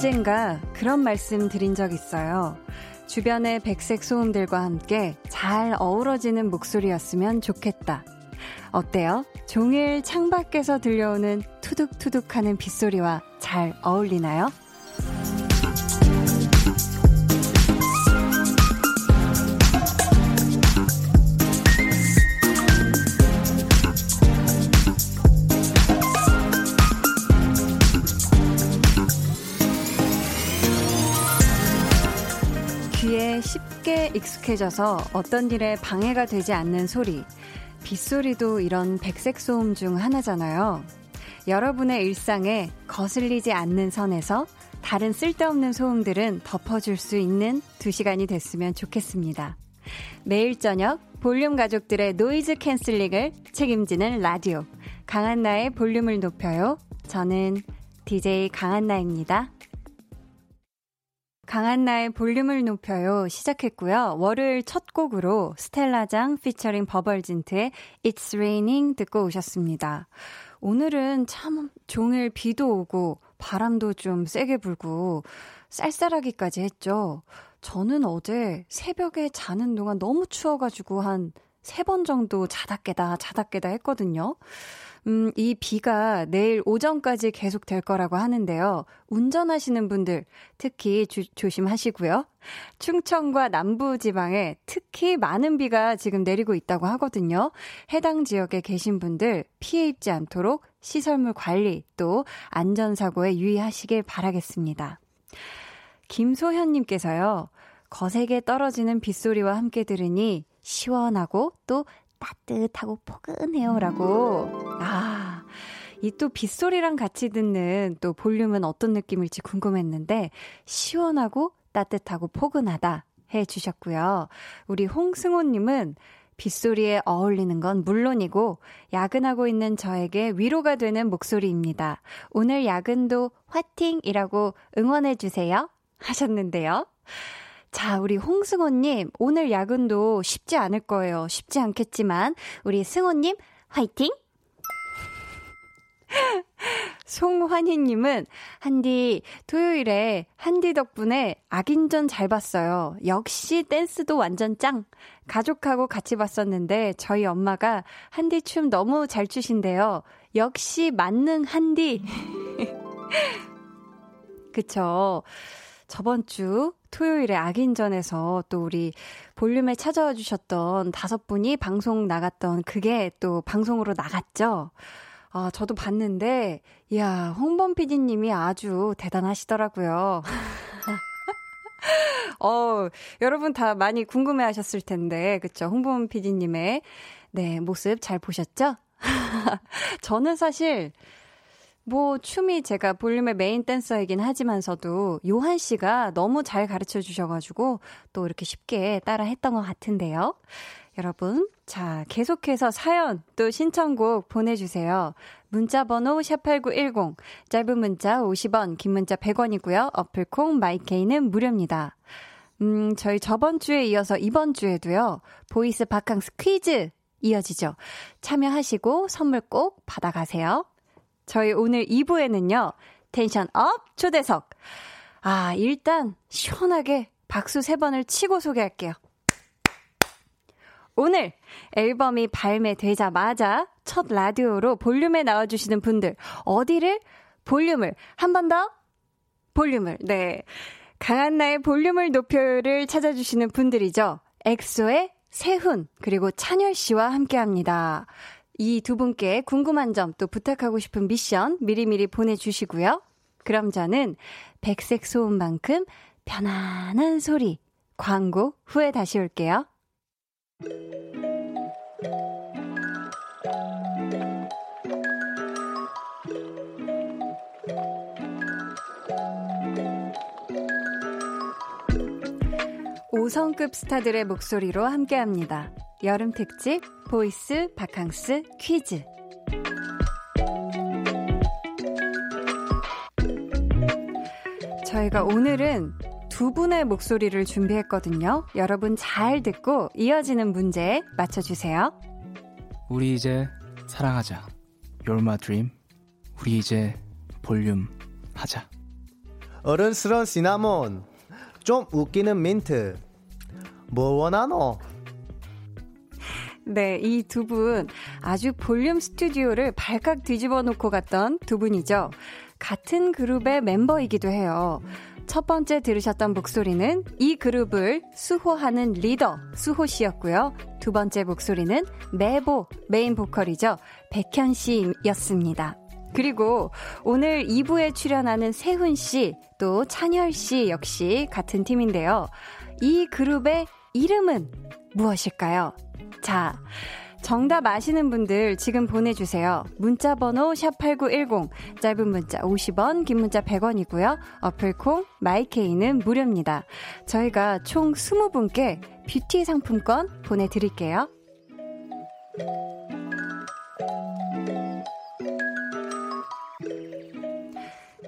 언젠가 그런 말씀 드린 적 있어요. 주변의 백색 소음들과 함께 잘 어우러지는 목소리였으면 좋겠다. 어때요? 종일 창밖에서 들려오는 투둑투둑 하는 빗소리와 잘 어울리나요? 익숙해져서 어떤 일에 방해가 되지 않는 소리. 빗소리도 이런 백색 소음 중 하나잖아요. 여러분의 일상에 거슬리지 않는 선에서 다른 쓸데없는 소음들은 덮어줄 수 있는 두 시간이 됐으면 좋겠습니다. 매일 저녁 볼륨 가족들의 noise canceling을 책임지는 라디오. 강한나의 볼륨을 높여요. 저는 DJ 강한나입니다. 강한 나의 볼륨을 높여요 시작했고요. 월요일 첫 곡으로 스텔라장 피처링 버벌진트의 It's Raining 듣고 오셨습니다. 오늘은 참 종일 비도 오고 바람도 좀 세게 불고 쌀쌀하기까지 했죠. 저는 어제 새벽에 자는 동안 너무 추워가지고 한 세 번 정도 자다 깨다 자다 깨다 했거든요. 음, 이 비가 내일 오전까지 계속 될 거라고 하는데요. 운전하시는 분들 특히 주, 조심하시고요. 충청과 남부 지방에 특히 많은 비가 지금 내리고 있다고 하거든요. 해당 지역에 계신 분들 피해 입지 않도록 시설물 관리 또 안전사고에 유의하시길 바라겠습니다. 김소현님께서요. 거세게 떨어지는 빗소리와 함께 들으니 시원하고 또 따뜻하고 포근해요. 라고. 아, 이 또 빗소리랑 같이 듣는 또 볼륨은 어떤 느낌일지 궁금했는데, 시원하고 따뜻하고 포근하다 해 주셨고요. 우리 홍승호님은 빗소리에 어울리는 건 물론이고, 야근하고 있는 저에게 위로가 되는 목소리입니다. 오늘 야근도 화팅이라고 응원해주세요. 하셨는데요. 자, 우리 홍승호님, 오늘 야근도 쉽지 않을 거예요. 쉽지 않겠지만, 우리 승호님, 화이팅! 송환희님은, 한디, 토요일에 한디 덕분에 악인전 잘 봤어요. 역시 댄스도 완전 짱! 가족하고 같이 봤었는데, 저희 엄마가 한디 춤 너무 잘 추신대요. 역시 만능 한디! 그쵸. 저번 주 토요일에 악인전에서 또 우리 볼륨에 찾아와 주셨던 다섯 분이 방송 나갔던 그게 또 방송으로 나갔죠. 아, 저도 봤는데, 이야, 홍범 PD님이 아주 대단하시더라고요. 어, 여러분 다 많이 궁금해 하셨을 텐데, 그쵸? 홍범 PD님의, 네, 모습 잘 보셨죠? 저는 사실, 뭐 춤이 제가 볼륨의 메인 댄서이긴 하지만서도 요한 씨가 너무 잘 가르쳐 주셔가지고 또 이렇게 쉽게 따라 했던 것 같은데요. 여러분, 자, 계속해서 사연 또 신청곡 보내주세요. 문자 번호 샵8910, 짧은 문자 50원, 긴 문자 100원이고요. 어플콩 마이케이는 무료입니다. 음, 저희 저번 주에 이어서 이번 주에도요, voice 바캉스 퀴즈 이어지죠. 참여하시고 선물 꼭 받아가세요. 저희 오늘 2부에는요, tension up 초대석. 아, 일단 시원하게 박수 3번을 치고 소개할게요. 오늘 앨범이 발매되자마자 첫 라디오로 볼륨에 나와주시는 분들, 어디를? 볼륨을. 한 번 더? 볼륨을. 네. 강한 나의 볼륨을 높여를 찾아주시는 분들이죠. 엑소의 세훈, 그리고 찬열 씨와 함께 합니다. 이 두 분께 궁금한 점 또 부탁하고 싶은 미션 미리미리 보내주시고요. 그럼 저는 백색 소음만큼 편안한 소리 광고 후에 다시 올게요. 5성급 스타들의 목소리로 함께합니다. 여름 특집 voice 바캉스 퀴즈. 저희가 오늘은 두 분의 목소리를 준비했거든요. 여러분 잘 듣고 이어지는 문제 맞춰주세요. 우리 이제 사랑하자. You're my dream. 우리 이제 볼륨 하자. 어른스러운 시나몬. 좀 웃기는 민트. 뭐 원하노? 네, 이 두 분 아주 볼륨 스튜디오를 발칵 뒤집어 놓고 갔던 두 분이죠. 같은 그룹의 멤버이기도 해요. 첫 번째 들으셨던 목소리는 이 그룹을 수호하는 리더 수호 씨였고요. 두 번째 목소리는 메보 메인 보컬이죠. 백현 씨였습니다. 그리고 오늘 2부에 출연하는 세훈 씨, 또 찬열 씨 역시 같은 팀인데요. 이 그룹의 이름은 무엇일까요? 자, 정답 아시는 분들 지금 보내주세요. 문자 번호 샵8910, 짧은 문자 50원, 긴 문자 100원이고요. 어플콩, 마이케이는 무료입니다. 저희가 총 20분께 뷰티 상품권 보내드릴게요.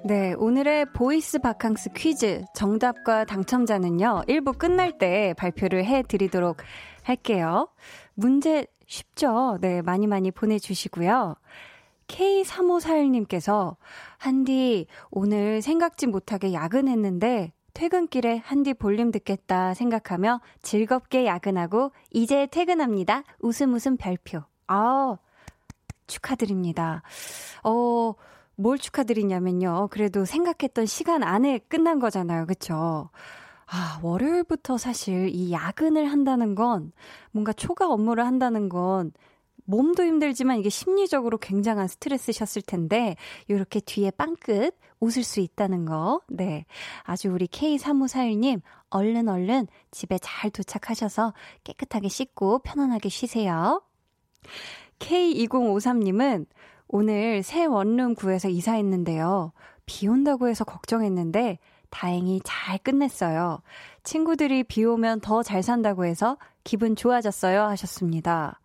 네, 오늘의 voice 바캉스 퀴즈 정답과 당첨자는요, 1부 끝날 때 발표를 해 드리도록 할게요. 문제 쉽죠? 네, 많이 많이 보내주시고요. K3541님께서, 한디, 오늘 생각지 못하게 야근했는데, 퇴근길에 한디 볼륨 듣겠다 생각하며 즐겁게 야근하고, 이제 퇴근합니다. 웃음 웃음 별표. 아, 축하드립니다. 어, 뭘 축하드리냐면요. 그래도 생각했던 시간 안에 끝난 거잖아요. 그쵸? 아, 월요일부터 사실 이 야근을 한다는 건 뭔가 초과 업무를 한다는 건 몸도 힘들지만 이게 심리적으로 굉장한 스트레스셨을 텐데, 이렇게 뒤에 빵끝 웃을 수 있다는 거. 네. 아주 우리 K3541님, 얼른 얼른 집에 잘 도착하셔서 깨끗하게 씻고 편안하게 쉬세요. K2053님은 오늘 새 원룸 구해서 이사했는데요. 비 온다고 해서 걱정했는데 다행히 잘 끝냈어요. 친구들이 비 오면 더 잘 산다고 해서 기분 좋아졌어요 하셨습니다.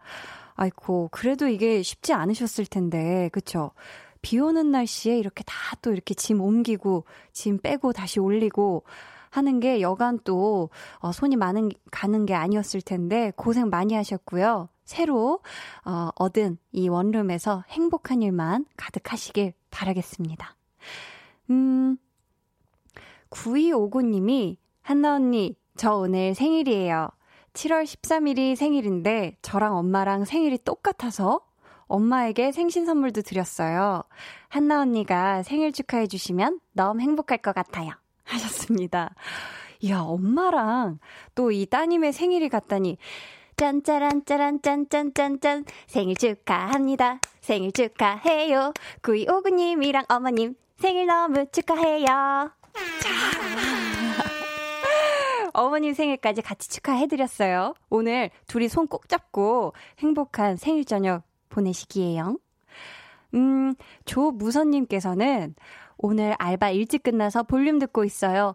아이고, 그래도 이게 쉽지 않으셨을 텐데, 그쵸? 비 오는 날씨에 이렇게 다 또 이렇게 짐 옮기고, 짐 빼고 다시 올리고 하는 게 여간 또, 어, 손이 많은, 가는 게 아니었을 텐데, 고생 많이 하셨고요. 새로 어, 얻은 이 원룸에서 행복한 일만 가득하시길 바라겠습니다. 음, 9259님이 한나 언니, 저 오늘 생일이에요. 7월 13일이 생일인데 저랑 엄마랑 생일이 똑같아서 엄마에게 생신 선물도 드렸어요. 한나 언니가 생일 축하해 주시면 너무 행복할 것 같아요. 하셨습니다. 이야, 엄마랑 또 이 따님의 생일이 같다니 짠짜란 짜란 짠짠짠짠 생일 축하합니다. 생일 축하해요. 9259님이랑 어머님 생일 너무 축하해요. 자. 어머님 생일까지 같이 축하해드렸어요. 오늘 둘이 손 꼭 잡고 행복한 생일 저녁 보내시기에요. 음, 조무선님께서는 오늘 알바 일찍 끝나서 볼륨 듣고 있어요.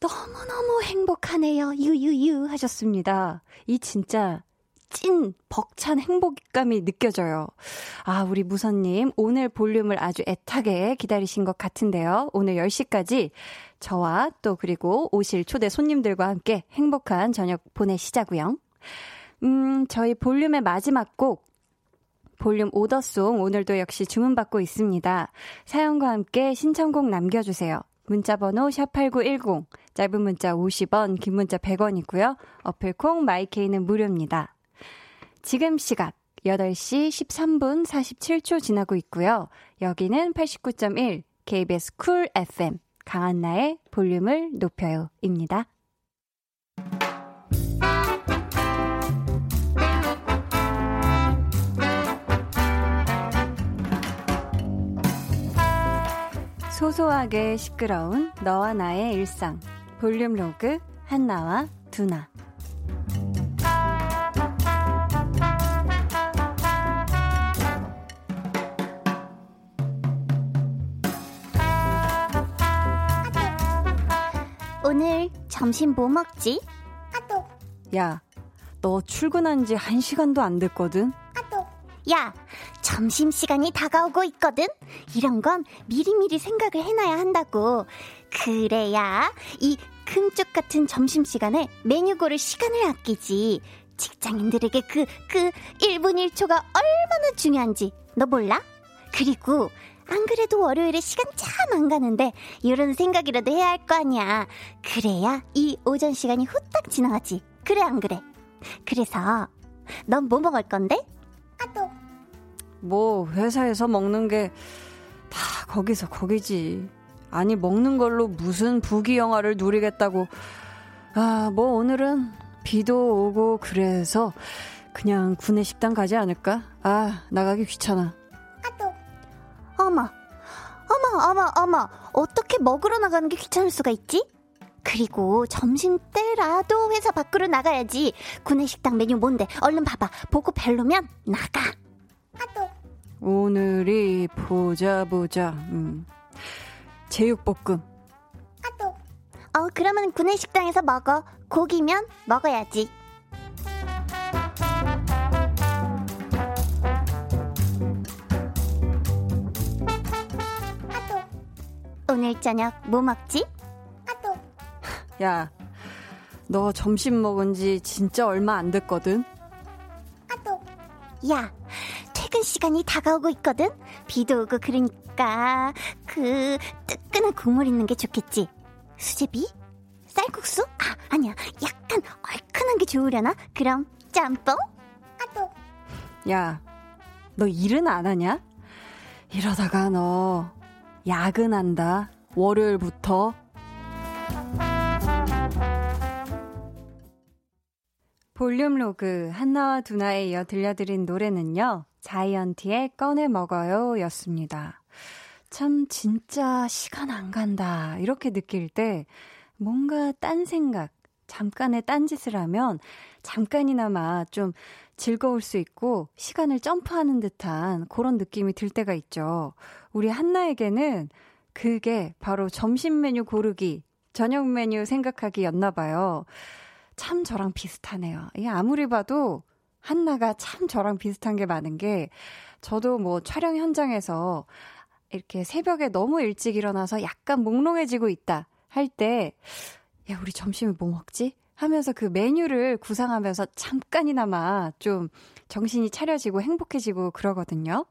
너무너무 행복하네요. 유유유 하셨습니다. 이 진짜 찐 벅찬 행복감이 느껴져요. 아, 우리 무선님, 오늘 볼륨을 아주 애타게 기다리신 것 같은데요. 오늘 10시까지 저와 또 그리고 오실 초대 손님들과 함께 행복한 저녁 보내시자고요. 음, 저희 볼륨의 마지막 곡, 볼륨 오더송 오늘도 역시 주문받고 있습니다. 사연과 함께 신청곡 남겨주세요. 문자번호 샵8910, 짧은 문자 50원, 긴 문자 100원이고요. 어플콩 마이케이는 무료입니다. 지금 시각 8시 13분 47초 지나고 있고요. 여기는 89.1 KBS 쿨 FM 강한나의 볼륨을 높여요 입니다. 소소하게 시끄러운 너와 나의 일상 볼륨 로그 한나와 두나 점심 뭐 먹지? 아또 야, 너 출근한 지 한 시간도 안 됐거든? 아또 야, 점심 시간이 다가오고 있거든? 이런 건 미리미리 생각을 해놔야 한다고. 그래야 이 금쪽 같은 점심 시간에 메뉴 고를 시간을 아끼지. 직장인들에게 그, 그 1분 1초가 얼마나 중요한지 너 몰라? 그리고 안 그래도 월요일에 시간 참 안 가는데 이런 생각이라도 해야 할 거 아니야. 그래야 이 오전 시간이 후딱 지나가지. 그래 안 그래? 그래서 넌 뭐 먹을 건데? 아또 뭐 회사에서 먹는 게 다 거기서 거기지. 아니 먹는 걸로 무슨 부귀 영화를 누리겠다고. 아, 뭐 오늘은 비도 오고 그래서 그냥 구내 식당 가지 않을까? 아, 나가기 귀찮아. 어머. 어머, 어머, 어머. 어떻게 먹으러 나가는 게 귀찮을 수가 있지? 그리고 점심 때라도 회사 밖으로 나가야지. 구내식당 메뉴 뭔데? 얼른 봐봐. 보고 별로면 나가. 아또 오늘이 보자 보자. 음. 제육볶음. 아또 어 그러면 구내식당에서 먹어. 고기면 먹어야지. 오늘 저녁 뭐 먹지? 아또 야, 너 점심 먹은 지 진짜 얼마 안 됐거든? 아또 야 퇴근 시간이 다가오고 있거든? 비도 오고 그러니까 그 뜨끈한 국물 있는 게 좋겠지. 수제비? 쌀국수? 아 아니야 약간 얼큰한 게 좋으려나? 그럼 짬뽕? 아또 야, 너 일은 안 하냐? 이러다가 너 야근한다. 월요일부터. 볼륨 로그 한나와 두나에 이어 들려드린 노래는요. 자이언티의 꺼내 먹어요 였습니다. 참 진짜 시간 안 간다 이렇게 느낄 때 뭔가 딴 생각 잠깐의 딴짓을 하면 잠깐이나마 좀 즐거울 수 있고 시간을 점프하는 듯한 그런 느낌이 들 때가 있죠. 우리 한나에게는 그게 바로 점심 메뉴 고르기, 저녁 메뉴 생각하기였나 봐요. 참 저랑 비슷하네요. 이게 아무리 봐도 한나가 참 저랑 비슷한 게 많은 게 저도 뭐 촬영 현장에서 이렇게 새벽에 너무 일찍 일어나서 약간 몽롱해지고 있다 할 때, 야, 우리 점심에 뭐 먹지? 하면서 그 메뉴를 구상하면서 잠깐이나마 좀 정신이 차려지고 행복해지고 그러거든요.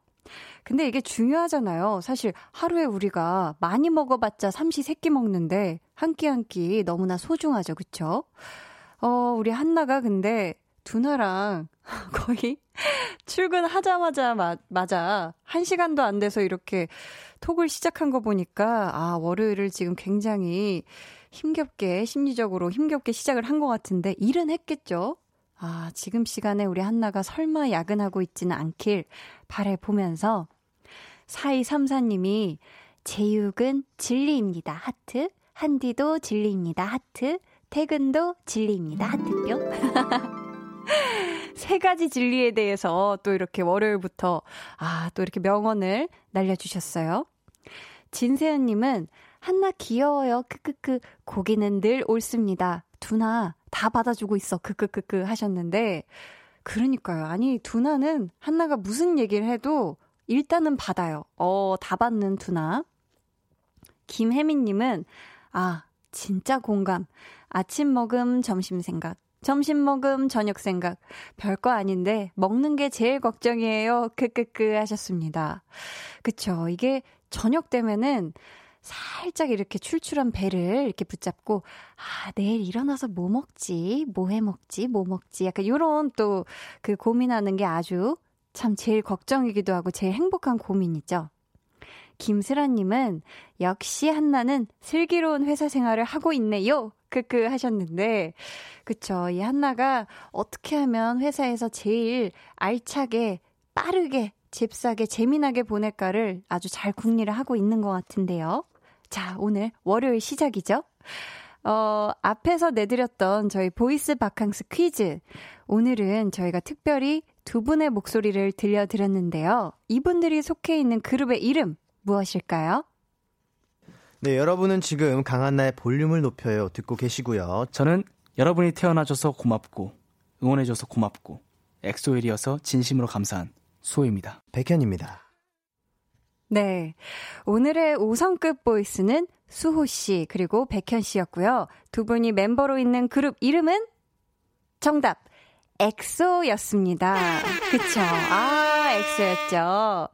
근데 이게 중요하잖아요. 사실 하루에 우리가 많이 먹어봤자 삼시 세끼 먹는데 한 끼 한 끼 너무나 소중하죠. 그쵸? 어, 우리 한나가 근데 두나랑 거의 출근하자마자 마, 맞아. 한 시간도 안 돼서 이렇게 톡을 시작한 거 보니까 아, 월요일을 지금 굉장히 힘겹게 심리적으로 힘겹게 시작을 한 것 같은데 일은 했겠죠. 아, 지금 시간에 우리 한나가 설마 야근하고 있지는 않길 바래 보면서 4234님이 제육은 진리입니다. 하트. 한디도 진리입니다. 하트. 퇴근도 진리입니다. 하트뿅. 세 가지 진리에 대해서 또 이렇게 월요일부터 아, 또 이렇게 명언을 날려주셨어요. 진세연님은 한나 귀여워요. 크크크. 고기는 늘 옳습니다. 두나 다 받아주고 있어. 크크크크 하셨는데 그러니까요. 아니 두나는 한나가 무슨 얘기를 해도 일단은 받아요. 어, 다 받는 두나. 김혜민님은 아 진짜 공감. 아침 먹음 점심 생각. 점심 먹음, 저녁 생각. 별거 아닌데, 먹는 게 제일 걱정이에요. 크크크 하셨습니다. 그쵸. 이게 저녁 되면은 살짝 이렇게 출출한 배를 이렇게 붙잡고, 아, 내일 일어나서 뭐 먹지? 뭐 해 먹지? 뭐 먹지? 약간 요런 또 그 고민하는 게 아주 참 제일 걱정이기도 하고 제일 행복한 고민이죠. 김슬아님은 역시 한나는 슬기로운 회사 생활을 하고 있네요. 크크 하셨는데, 그쵸. 이 한나가 어떻게 하면 회사에서 제일 알차게, 빠르게, 잽싸게, 재미나게 보낼까를 아주 잘 궁리를 하고 있는 것 같은데요. 자, 오늘 월요일 시작이죠? 어, 앞에서 내드렸던 저희 voice 바캉스 퀴즈. 오늘은 저희가 특별히 두 분의 목소리를 들려드렸는데요. 이분들이 속해 있는 그룹의 이름 무엇일까요? 네, 여러분은 지금 강한나의 볼륨을 높여요 듣고 계시고요. 저는 여러분이 태어나줘서 고맙고 응원해줘서 고맙고 엑소일이어서 진심으로 감사한 수호입니다. 백현입니다. 네. 오늘의 5성급 보이스는 수호 씨, 그리고 백현 씨였고요. 두 분이 멤버로 있는 그룹 이름은? 정답. 엑소였습니다. 그쵸. 아, 엑소였죠.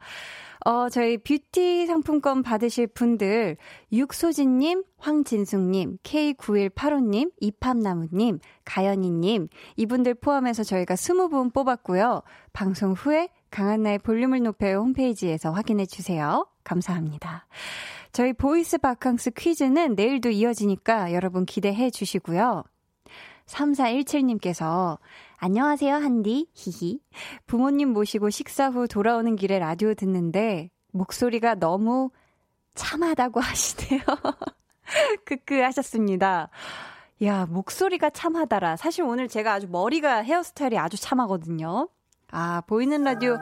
어, 저희 뷰티 상품권 받으실 분들, 육소진님, 황진숙님, K9185님, 이팝나무님, 가연이님, 이분들 포함해서 저희가 20분 뽑았고요. 방송 후에 강한나의 볼륨을 높여요 홈페이지에서 확인해 주세요. 감사합니다. 저희 voice 바캉스 퀴즈는 내일도 이어지니까 여러분 기대해 주시고요. 3417님께서 안녕하세요, 한디. 히히. 부모님 모시고 식사 후 돌아오는 길에 라디오 듣는데 목소리가 너무 참하다고 하시네요. 크크 하셨습니다. 야, 목소리가 참하다라. 사실 오늘 제가 아주 머리가 헤어스타일이 아주 참하거든요. 아, 보이는 라디오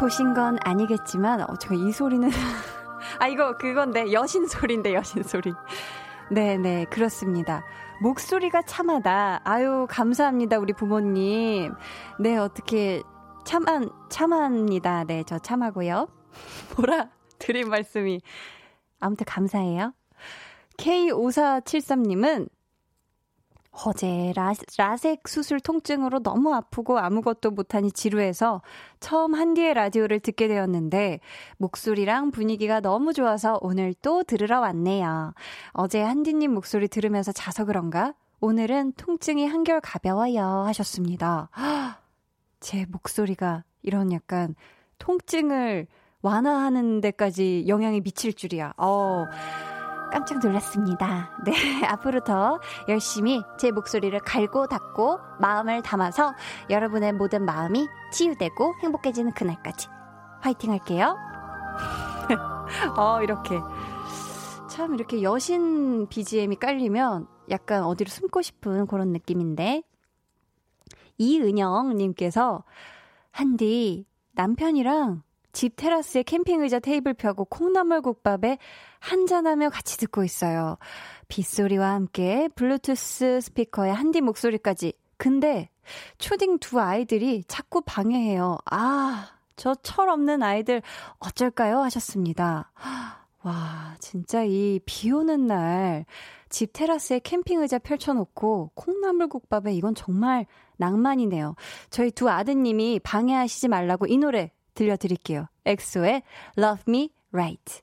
보신 건 아니겠지만, 어, 제가 이 소리는. 아, 이거 그건데, 여신 소리인데, 여신 소리. 네네, 그렇습니다. 목소리가 참하다. 아유, 감사합니다, 우리 부모님. 네, 어떻게, 참한, 참합니다. 네, 저 참하고요. 뭐라 드릴 말씀이. 아무튼 감사해요. K5473님은 어제 라, 라섹 수술 통증으로 너무 아프고 아무것도 못하니 지루해서 처음 한디의 라디오를 듣게 되었는데 목소리랑 분위기가 너무 좋아서 오늘 또 들으러 왔네요. 어제 한디님 목소리 들으면서 자서 그런가? 오늘은 통증이 한결 가벼워요 하셨습니다. 제 목소리가 이런 약간 통증을 완화하는 데까지 영향이 미칠 줄이야. 어. 깜짝 놀랐습니다. 네, 앞으로 더 열심히 제 목소리를 갈고 닦고 마음을 담아서 여러분의 모든 마음이 치유되고 행복해지는 그날까지 화이팅 할게요. 어, 이렇게. 참, 이렇게 여신 BGM이 깔리면 약간 어디로 숨고 싶은 그런 느낌인데. 이은영님께서, 한디, 남편이랑 집 테라스에 캠핑 의자 테이블 펴고 콩나물국밥에 한잔하며 같이 듣고 있어요. 빗소리와 함께 블루투스 스피커에 한디 목소리까지. 근데 초딩 두 아이들이 자꾸 방해해요. 아, 저 철없는 아이들 어쩔까요? 하셨습니다. 와, 진짜 이 비 오는 날 집 테라스에 캠핑 의자 펼쳐놓고 콩나물국밥에 이건 정말 낭만이네요. 저희 두 아드님이 방해하시지 말라고 이 노래 들려드릴게요. 엑소의 Love Me Right.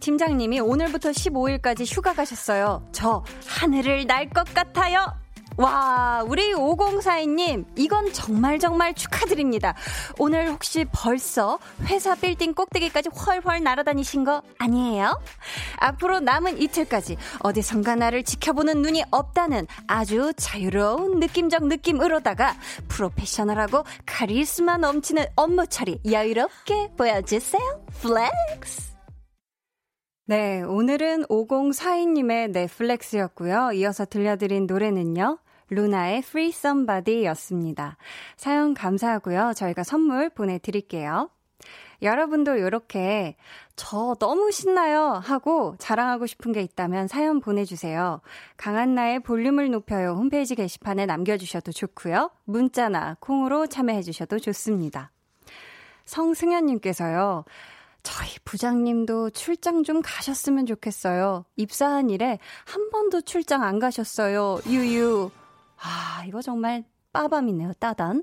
팀장님이 오늘부터 15일까지 휴가 가셨어요. 저 하늘을 날 것 같아요. 와, 우리 5042님, 이건 정말 정말 축하드립니다. 오늘 혹시 벌써 회사 빌딩 꼭대기까지 훨훨 날아다니신 거 아니에요? 앞으로 남은 이틀까지 어디선가 나를 지켜보는 눈이 없다는 아주 자유로운 느낌적 느낌으로다가 프로페셔널하고 카리스마 넘치는 업무 처리 여유롭게 보여주세요. flex! 네, 오늘은 5042님의 넷플렉스였고요. 이어서 들려드린 노래는요. 루나의 Free Somebody 였습니다. 사연 감사하고요. 저희가 선물 보내드릴게요. 여러분도 이렇게 저 너무 신나요 하고 자랑하고 싶은 게 있다면 사연 보내주세요. 강한나의 볼륨을 높여요 홈페이지 게시판에 남겨주셔도 좋고요. 문자나 콩으로 참여해주셔도 좋습니다. 성승현님께서요. 저희 부장님도 출장 좀 가셨으면 좋겠어요. 입사한 일에 한 번도 출장 안 가셨어요. 유유. 아, 이거 정말 빠밤이네요. 따단.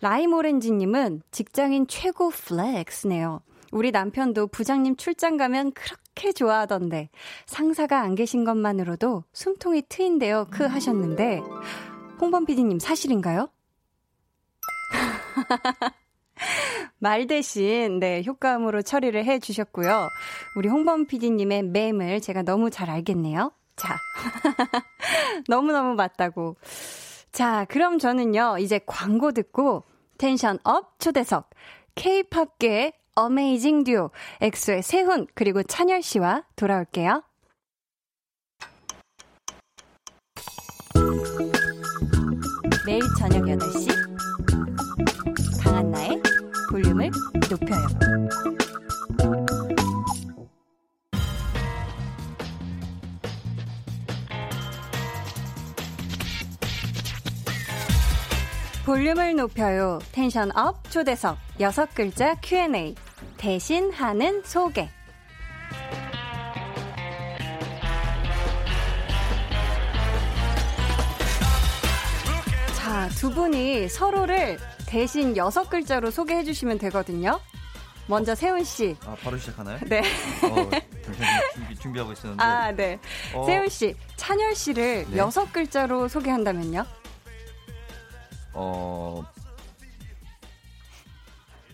라임 오렌지님은 직장인 최고 플렉스네요. 우리 남편도 부장님 출장 가면 그렇게 좋아하던데 상사가 안 계신 것만으로도 숨통이 트인대요. 크 하셨는데 홍범 PD님 사실인가요? 말 대신 네 효과음으로 처리를 해 주셨고요. 우리 홍범 PD님의 맴을 제가 너무 잘 알겠네요. 자, 너무 너무 맞다고. 자, 그럼 저는요, 이제 광고 듣고 tension up 초대석, K-팝계의 amazing 듀오, 엑소의 세훈, 그리고 찬열 씨와 돌아올게요. 매일 저녁 8시, 강한나의 볼륨을 높여요. 볼륨을 높여요. tension up 초대석 여섯 글자 Q&A 대신 하는 소개. 자, 두 분이 서로를 대신 여섯 글자로 소개해 주시면 되거든요. 먼저 세훈 씨. 아 바로 시작하나요? 네. 어, 잠시만요. 준비 준비 하고 있었는데. 아, 네. 어, 세훈 씨, 찬열 씨를 네. 여섯 글자로 소개한다면요? 어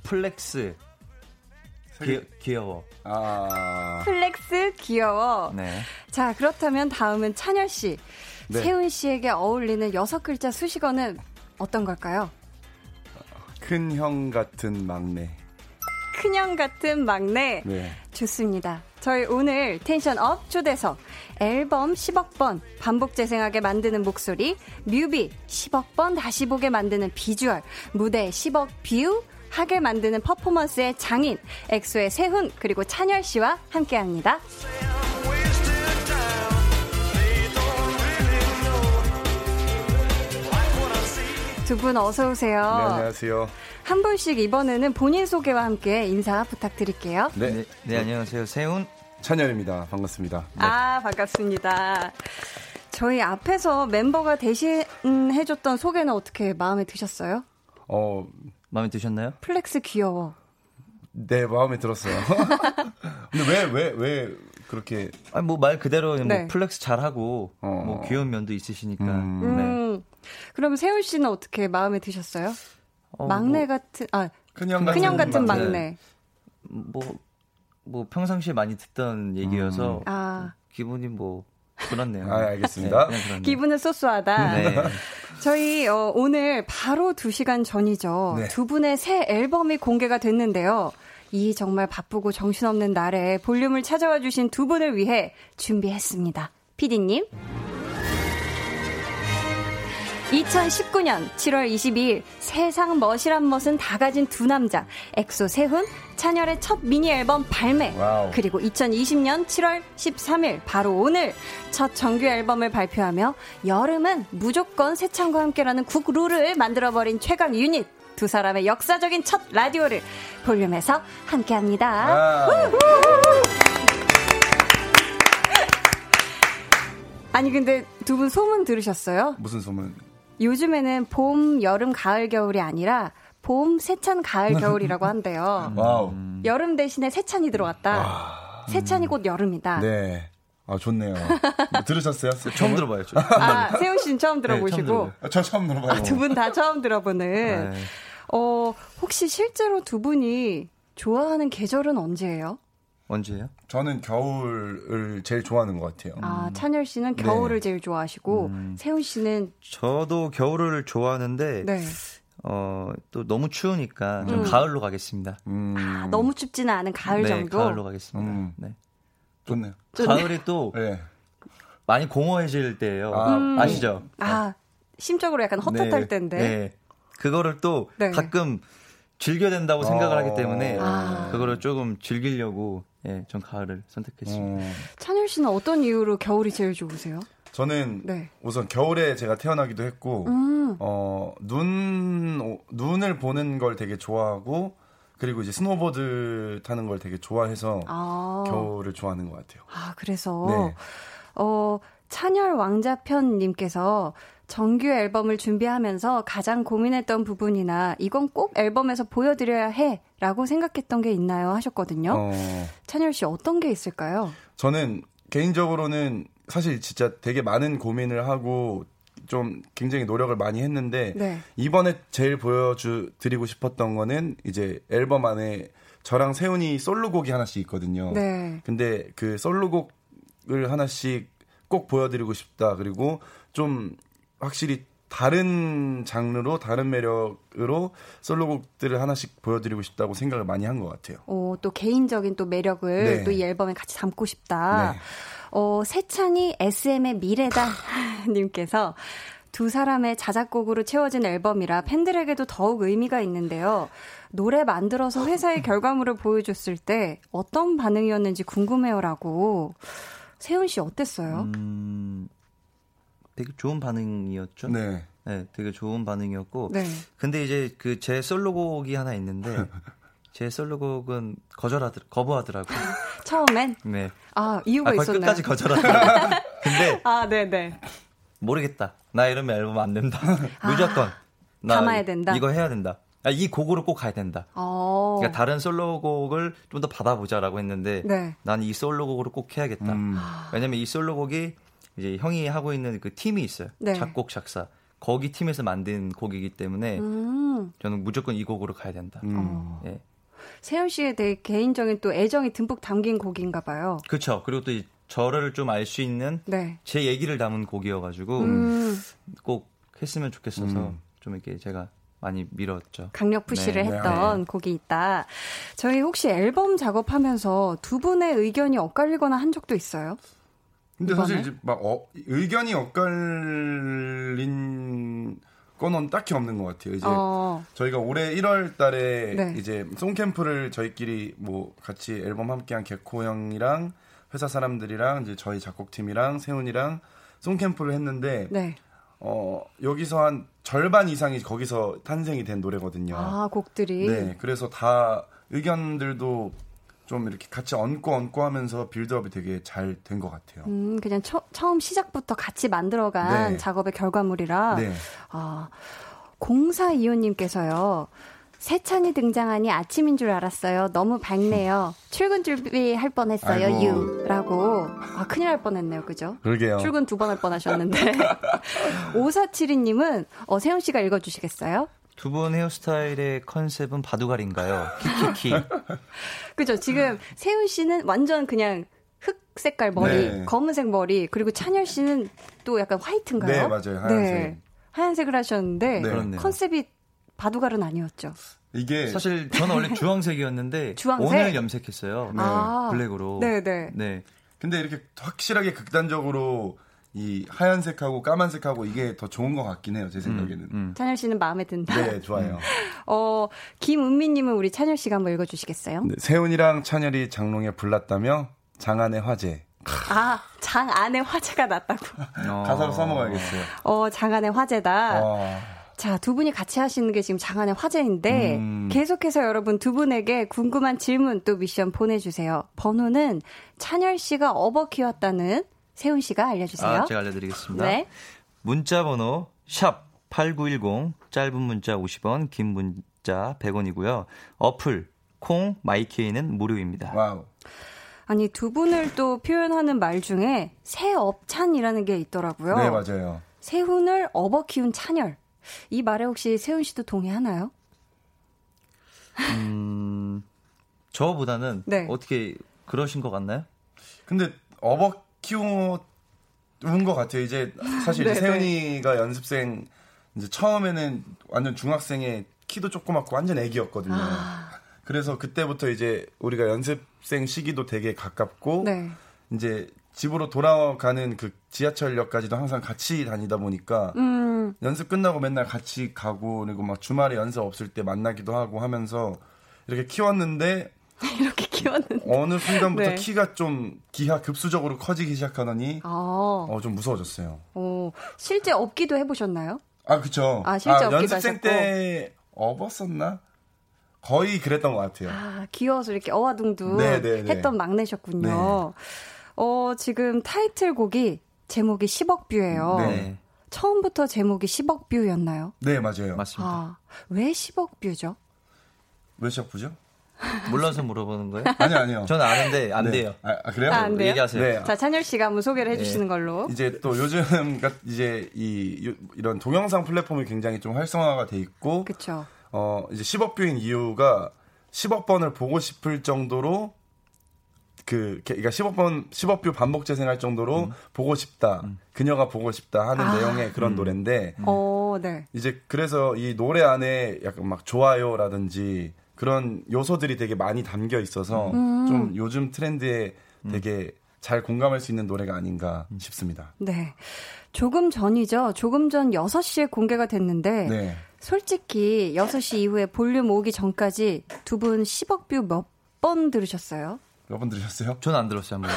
flex 귀, 귀여워. 아, flex 귀여워. 네. 자, 그렇다면 다음은 찬열 씨. 네. 세훈 씨에게 어울리는 여섯 글자 수식어는 어떤 걸까요? 큰 형 같은 막내. 큰형 같은 막내. 네. 좋습니다. 저희 오늘 tension up 초대석 앨범 10억 번 반복 재생하게 만드는 목소리 뮤비 10억 번 다시 보게 만드는 비주얼 무대 10억 뷰 하게 만드는 퍼포먼스의 장인 엑소의 세훈 그리고 찬열 씨와 함께합니다. 두 분 어서 오세요. 네, 안녕하세요. 한 분씩 이번에는 본인 소개와 함께 인사 부탁드릴게요. 네, 네, 네, 안녕하세요. 세훈. 찬열입니다. 반갑습니다. 네. 아, 반갑습니다. 저희 앞에서 멤버가 대신 해줬던 소개는 어떻게 마음에 드셨어요? 어, 마음에 드셨나요? flex 귀여워. 네, 마음에 들었어요. 근데 왜, 왜, 왜 그렇게, 아니 뭐 말 그대로 네. 뭐 flex 잘하고 어. 뭐 귀여운 면도 있으시니까. 음. 네. 음. 그럼 세훈 씨는 어떻게 마음에 드셨어요? 어, 막내 뭐, 같은, 아, 큰형 같은, 큰형 같은 막내. 막내. 뭐, 뭐 평상시에 많이 듣던 얘기여서 음. 아, 기분이 뭐 그렇네요. 아, 알겠습니다. 네, 그냥. 기분은 쏘쏘하다. 네. 저희 어, 오늘 바로 2시간 전이죠. 네. 두 분의 새 앨범이 공개가 됐는데요. 이 정말 바쁘고 정신없는 날에 볼륨을 찾아와 주신 두 분을 위해 준비했습니다. 피디님. 2019년 7월 22일 세상 멋이란 멋은 다 가진 두 남자 엑소 세훈 찬열의 첫 미니 앨범 발매 wow. 그리고 2020년 7월 13일 바로 오늘 첫 정규 앨범을 발표하며 여름은 무조건 세찬과 함께라는 국룰을 만들어버린 최강 유닛 두 사람의 역사적인 첫 라디오를 볼륨에서 함께합니다. 아, 아니 근데 두 분 소문 들으셨어요? 무슨 소문? 요즘에는 봄, 여름, 가을, 겨울이 아니라 봄, 세찬, 가을, 겨울이라고 한대요. wow. 여름 대신에 세찬이 들어갔다. 세찬이 곧 여름이다. 네. 아, 좋네요. 뭐 들으셨어요? 처음 들어봐요. 저. 아, 세훈 씨는 처음 들어보시고. 네, 처음 들어봐요. 아, 저 처음 들어봐요. 두분 다 처음 들어보는. 네. 어, 혹시 실제로 두 분이 좋아하는 계절은 언제예요? 언제요? 저는 겨울을 제일 좋아하는 것 같아요. 아, 찬열 씨는 네. 겨울을 제일 좋아하시고, 세훈 씨는, 저도 겨울을 좋아하는데 네. 어, 또 너무 추우니까 좀 음. 가을로 가겠습니다. 음, 아, 너무 춥지는 않은 가을 네, 정도? 가을로 가겠습니다. 음. 네. 좋네요. 가을이 또 네. 많이 공허해질 때예요. 아, 음. 아시죠? 아, 심적으로 약간 헛헛할 네, 때인데. 네. 그거를 또 네. 가끔 즐겨야 된다고 생각을 하기 때문에 아. 그거를 조금 즐기려고 예, 전 가을을 선택했습니다. 음, 찬열 씨는 어떤 이유로 겨울이 제일 좋으세요? 저는 네. 우선 겨울에 제가 태어나기도 했고, 음. 어, 눈, 오- 눈을 보는 걸 되게 좋아하고, 그리고 이제 스노보드 타는 걸 되게 좋아해서 아. 겨울을 좋아하는 것 같아요. 아, 그래서, 네. 어, 찬열 왕자편님께서 정규 앨범을 준비하면서 가장 고민했던 부분이나 이건 꼭 앨범에서 보여드려야 해 라고 생각했던 게 있나요? 하셨거든요. 어, 찬열 씨 어떤 게 있을까요? 저는 개인적으로는 사실 진짜 되게 많은 고민을 하고 좀 굉장히 노력을 많이 했는데 네. 이번에 제일 보여주 드리고 싶었던 거는 이제 앨범 안에 저랑 세훈이 솔로곡이 하나씩 있거든요. 네. 근데 그 솔로곡을 하나씩 꼭 보여드리고 싶다. 그리고 좀 확실히 다른 장르로 다른 매력으로 솔로곡들을 하나씩 보여드리고 싶다고 생각을 많이 한 것 같아요. 어, 또 개인적인 또 매력을 네. 또이 앨범에 같이 담고 싶다. 네. 어, 세찬이 SM의 미래다 님께서 두 사람의 자작곡으로 채워진 앨범이라 팬들에게도 더욱 의미가 있는데요. 노래 만들어서 회사의 결과물을 보여줬을 때 어떤 반응이었는지 궁금해요라고. 세훈 씨 어땠어요? 음, 되게 좋은 반응이었죠. 네. 네. 되게 좋은 반응이었고. 네. 근데 이제 그 제 솔로곡이 하나 있는데 제 솔로곡은 거절하더 거부하더라고요. 처음엔 네. 아 이유가 아, 거의 있었나요? 끝까지 거절하더라고요. 근데 아, 네네. 모르겠다. 나 이러면 앨범 안 된다. 무조건. 나 아, 담아야 된다? 이거 해야 된다. 아, 이 곡으로 꼭 가야 된다. 어. 그러니까 다른 솔로곡을 좀 더 받아보자라고 했는데 네. 난이 솔로곡으로 꼭 해야겠다. 음. 왜냐면 이 솔로곡이 이제 형이 하고 있는 그 팀이 있어요. 네. 작곡 작사. 거기 팀에서 만든 곡이기 때문에 음. 저는 무조건 이 곡으로 가야 된다. 음. 예. 세훈 씨에 대해 개인적인 또 애정이 듬뿍 담긴 곡인가 봐요. 그렇죠. 그리고 또이 저를 좀 알 수 있는 네. 제 얘기를 담은 곡이어가지고 음. 꼭 했으면 좋겠어서 음. 좀 이렇게 제가 많이 밀었죠. 강력 푸시를 네, 했던 네. 곡이 있다. 저희 혹시 앨범 작업하면서 두 분의 의견이 엇갈리거나 한 적도 있어요? 근데 이번에? 사실 이제 막 어, 의견이 엇갈린 거는 딱히 없는 것 같아요. 이제 어, 저희가 올해 1월 달에 네. 이제 송캠프를 저희끼리 뭐 같이 앨범 함께한 개코 형이랑 회사 사람들이랑 이제 저희 작곡팀이랑 세훈이랑 송캠프를 했는데 네. 어 여기서 한 절반 이상이 거기서 탄생이 된 노래거든요. 아, 곡들이. 네, 그래서 다 의견들도 좀 이렇게 같이 얹고 얹고 하면서 빌드업이 되게 잘 된 것 같아요. 음, 그냥 처, 처음 시작부터 같이 만들어간 네. 작업의 결과물이라. 네. 아, 0425님께서요. 세찬이 등장하니 아침인 줄 알았어요. 너무 밝네요. 출근 준비할 뻔했어요. 아이고. 유. 라고. 아, 큰일 날 뻔했네요. 그죠? 그러게요. 출근 두 번 할 뻔하셨는데. 5472님은 어, 세훈 씨가 읽어주시겠어요? 두분 헤어스타일의 컨셉은 바둑알인가요? 키키키. 그죠? 지금 세훈 씨는 완전 그냥 흑 색깔 머리, 네. 검은색 머리, 그리고 찬열 씨는 또 약간 화이트인가요? 네, 맞아요. 하얀색. 네. 하얀색을 하셨는데 네. 컨셉이 바둑알은 아니었죠. 이게 사실 저는 원래 주황색이었는데 주황색? 오늘 염색했어요. 네. 아. 블랙으로. 네 네. 네. 근데 이렇게 확실하게 극단적으로 이 하얀색하고 까만색하고 이게 더 좋은 것 같긴 해요. 제 생각에는. 음. 찬열 씨는 마음에 든다. 네, 좋아요. 어, 김은미님은 우리 찬열 씨가 한번 읽어주시겠어요? 네, 세훈이랑 찬열이 장롱에 불났다며 장안의 화제. 아, 장 안에 화제가 났다고. 어. 가사로 써먹어야겠어요. 어, 장 안에 화제다. 와. 자, 두 분이 같이 하시는 게 지금 장안의 화제인데, 음. 계속해서 여러분 두 분에게 궁금한 질문 또 미션 보내주세요. 번호는 찬열 씨가 업어 키웠다는 세훈 씨가 알려주세요. 아, 제가 알려드리겠습니다. 네. 문자 번호 샵 8910 짧은 문자 50원 긴 문자 100원이고요. 어플 콩 마이케이는 무료입니다. wow. 아니, 두 분을 또 표현하는 말 중에 세업찬이라는 게 있더라고요. 네, 맞아요. 세훈을 업어 키운 찬열. 이 말에 혹시 세훈 씨도 동의하나요? 음, 저보다는 네. 어떻게 그러신 것 같나요? 근데 어버 키운 것 같아요. 이제 사실 이제 네, 세훈이가 연습생 이제 처음에는 완전 중학생의 키도 조그맣고 완전 애기였거든요. 아. 그래서 그때부터 이제 우리가 연습생 시기도 되게 가깝고 네. 이제 집으로 돌아가는 그 지하철역까지도 항상 같이 다니다 보니까 음, 연습 끝나고 맨날 같이 가고 그리고 막 주말에 연습 없을 때 만나기도 하고 하면서 이렇게 키웠는데 이렇게 키웠는데. 어느 순간부터 네. 키가 좀 기하 급수적으로 커지기 시작하더니 아, 어 좀 무서워졌어요. 어, 실제 업기도 해보셨나요? 아 그쵸. 아, 실제 업기도 연습생 하셨고. 때 업었었나? 거의 그랬던 것 같아요. 아, 귀여워서 이렇게 어와둥둥 네, 네, 네. 했던 막내셨군요. 네. 어, 지금 타이틀곡이 제목이 10억 뷰예요. 네. 처음부터 제목이 10억 뷰였나요? 네, 맞아요. 맞습니다. 아, 왜 10억 뷰죠? 몇 시작 뷰죠? 몰라서 물어보는 거예요? 아니요, 아니요. 저는 아는데 안 네. 돼요. 아, 아, 그래요? 아, 안 돼요? 얘기하세요. 네. 자, 찬열 씨가 한번 소개를 해주시는 걸로. 이제 또 요즘 같- 이제 이 요- 이런 동영상 플랫폼이 굉장히 좀 활성화가 돼 있고 그쵸. 어 이제 10억 뷰인 이유가 10억 번을 보고 싶을 정도로 그 그러니까 10억 번 10억 뷰 반복 재생할 정도로 보고 싶다. 그녀가 보고 싶다 하는 아. 내용의 그런 노래인데 어, 네. 이제 그래서 이 노래 안에 약간 막 좋아요라든지 그런 요소들이 되게 많이 담겨 있어서 음. 좀 요즘 트렌드에 되게 잘 공감할 수 있는 노래가 아닌가 싶습니다. 네. 조금 전이죠. 조금 전 6시에 공개가 됐는데, 네. 솔직히 6시 이후에 볼륨 오기 전까지 두 분 10억 뷰 몇 번 들으셨어요? 몇 번 들으셨어요? 저는 안 들었어요, 한 번도.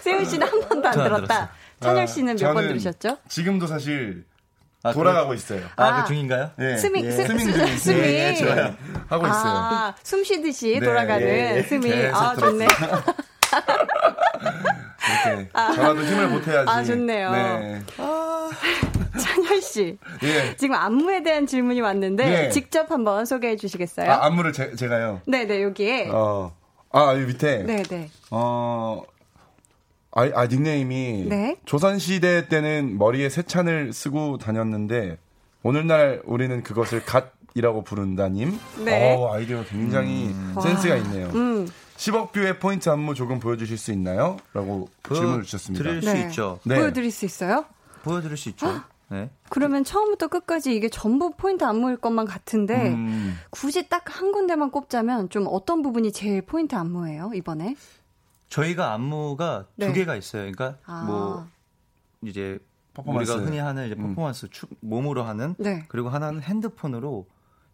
세훈 씨는 한 번도 안안 들었다. 들었어요. 찬열 아, 씨는 몇번 저는 들으셨죠? 지금도 사실 아, 돌아가고 있어요. 아, 아. 그 중인가요? 예, 스밍, 예. 스- 스밍 스- 중에 스밍. 예, 예, 좋아요. 하고 있어요. 아, 숨 쉬듯이 네, 돌아가는 예, 예. 스밍. 계속 아, 좋네. 이렇게 저라도 힘을 보태야지. 아, 좋네요. 네. 찬열 씨. 예. 지금 안무에 대한 질문이 왔는데, 네. 직접 한번 소개해 주시겠어요? 아, 안무를 제, 제가요. 네 네, 여기에. 어. 아, 여기 밑에. 네 네. 어. 아, 아 닉네임이 네. 조선 시대 때는 머리에 세찬을 쓰고 다녔는데 오늘날 우리는 그것을 갓이라고 부른다님. 네. 어, 아이디어 굉장히 센스가 있네요. 음. 10억 뷰의 포인트 안무 조금 보여주실 수 있나요? 라고 그 질문을 주셨습니다. 드릴 네. 수 있죠. 네. 보여드릴 수 있어요? 보여드릴 수 있죠. 네. 그러면 처음부터 끝까지 이게 전부 포인트 안무일 것만 같은데, 음, 굳이 딱 한 군데만 꼽자면 좀 어떤 부분이 제일 포인트 안무예요, 이번에? 저희가 안무가 네. 두 개가 있어요. 그러니까 아. 뭐 이제 퍼포먼스. 우리가 흔히 하는 이제 음. 퍼포먼스 추- 몸으로 하는 네. 그리고 하나는 핸드폰으로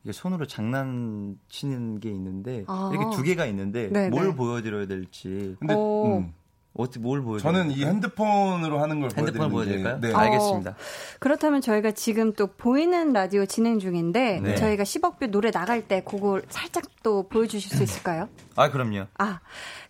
이게 손으로 장난치는 게 있는데 아. 이렇게 두 개가 있는데 네, 뭘 네. 보여드려야 될지 근데 오. 음, 어떻게 뭘 보여드려야 저는 이? 핸드폰으로 하는 걸 게- 보여드릴까요? 네. 아, 알겠습니다. 그렇다면 저희가 지금 또 보이는 라디오 진행 중인데, 네. 저희가 10억뷰 노래 나갈 때 그걸 살짝 또 보여주실 수 있을까요? 아 그럼요. 아,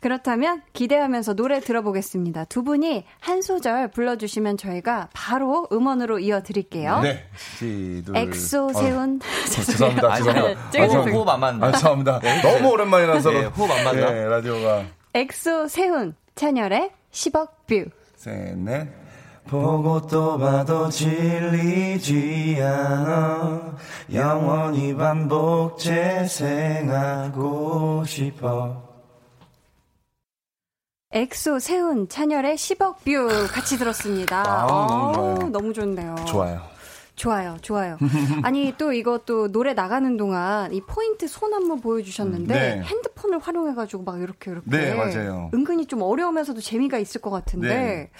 그렇다면 기대하면서 노래 들어보겠습니다. 두 분이 한 소절 불러주시면 저희가 바로 음원으로 이어드릴게요. 네. 시, 둘. 엑소 어, 세훈. 죄송합니다. 아니, 죄송합니다. 제가 죄송해요. 호흡 안 맞는다. 아, 죄송합니다. 너무 오랜만이라서. 네, 호흡 안 맞나? 네, 라디오가. 엑소 세훈 찬열의 10억 뷰. 셋, 넷. 보고 또 봐도 질리지 않아. 영원히 반복 재생하고 싶어. 엑소 세훈 찬열의 10억 뷰 같이 들었습니다. 아, 너무 아우, 좋아요. 너무 좋네요. 좋아요. 좋아요, 좋아요. 아니, 또 이것도 노래 나가는 동안 이 포인트 손 한번 보여주셨는데 네. 핸드폰을 활용해가지고 막 이렇게 이렇게. 네, 맞아요. 은근히 좀 어려우면서도 재미가 있을 것 같은데, 네.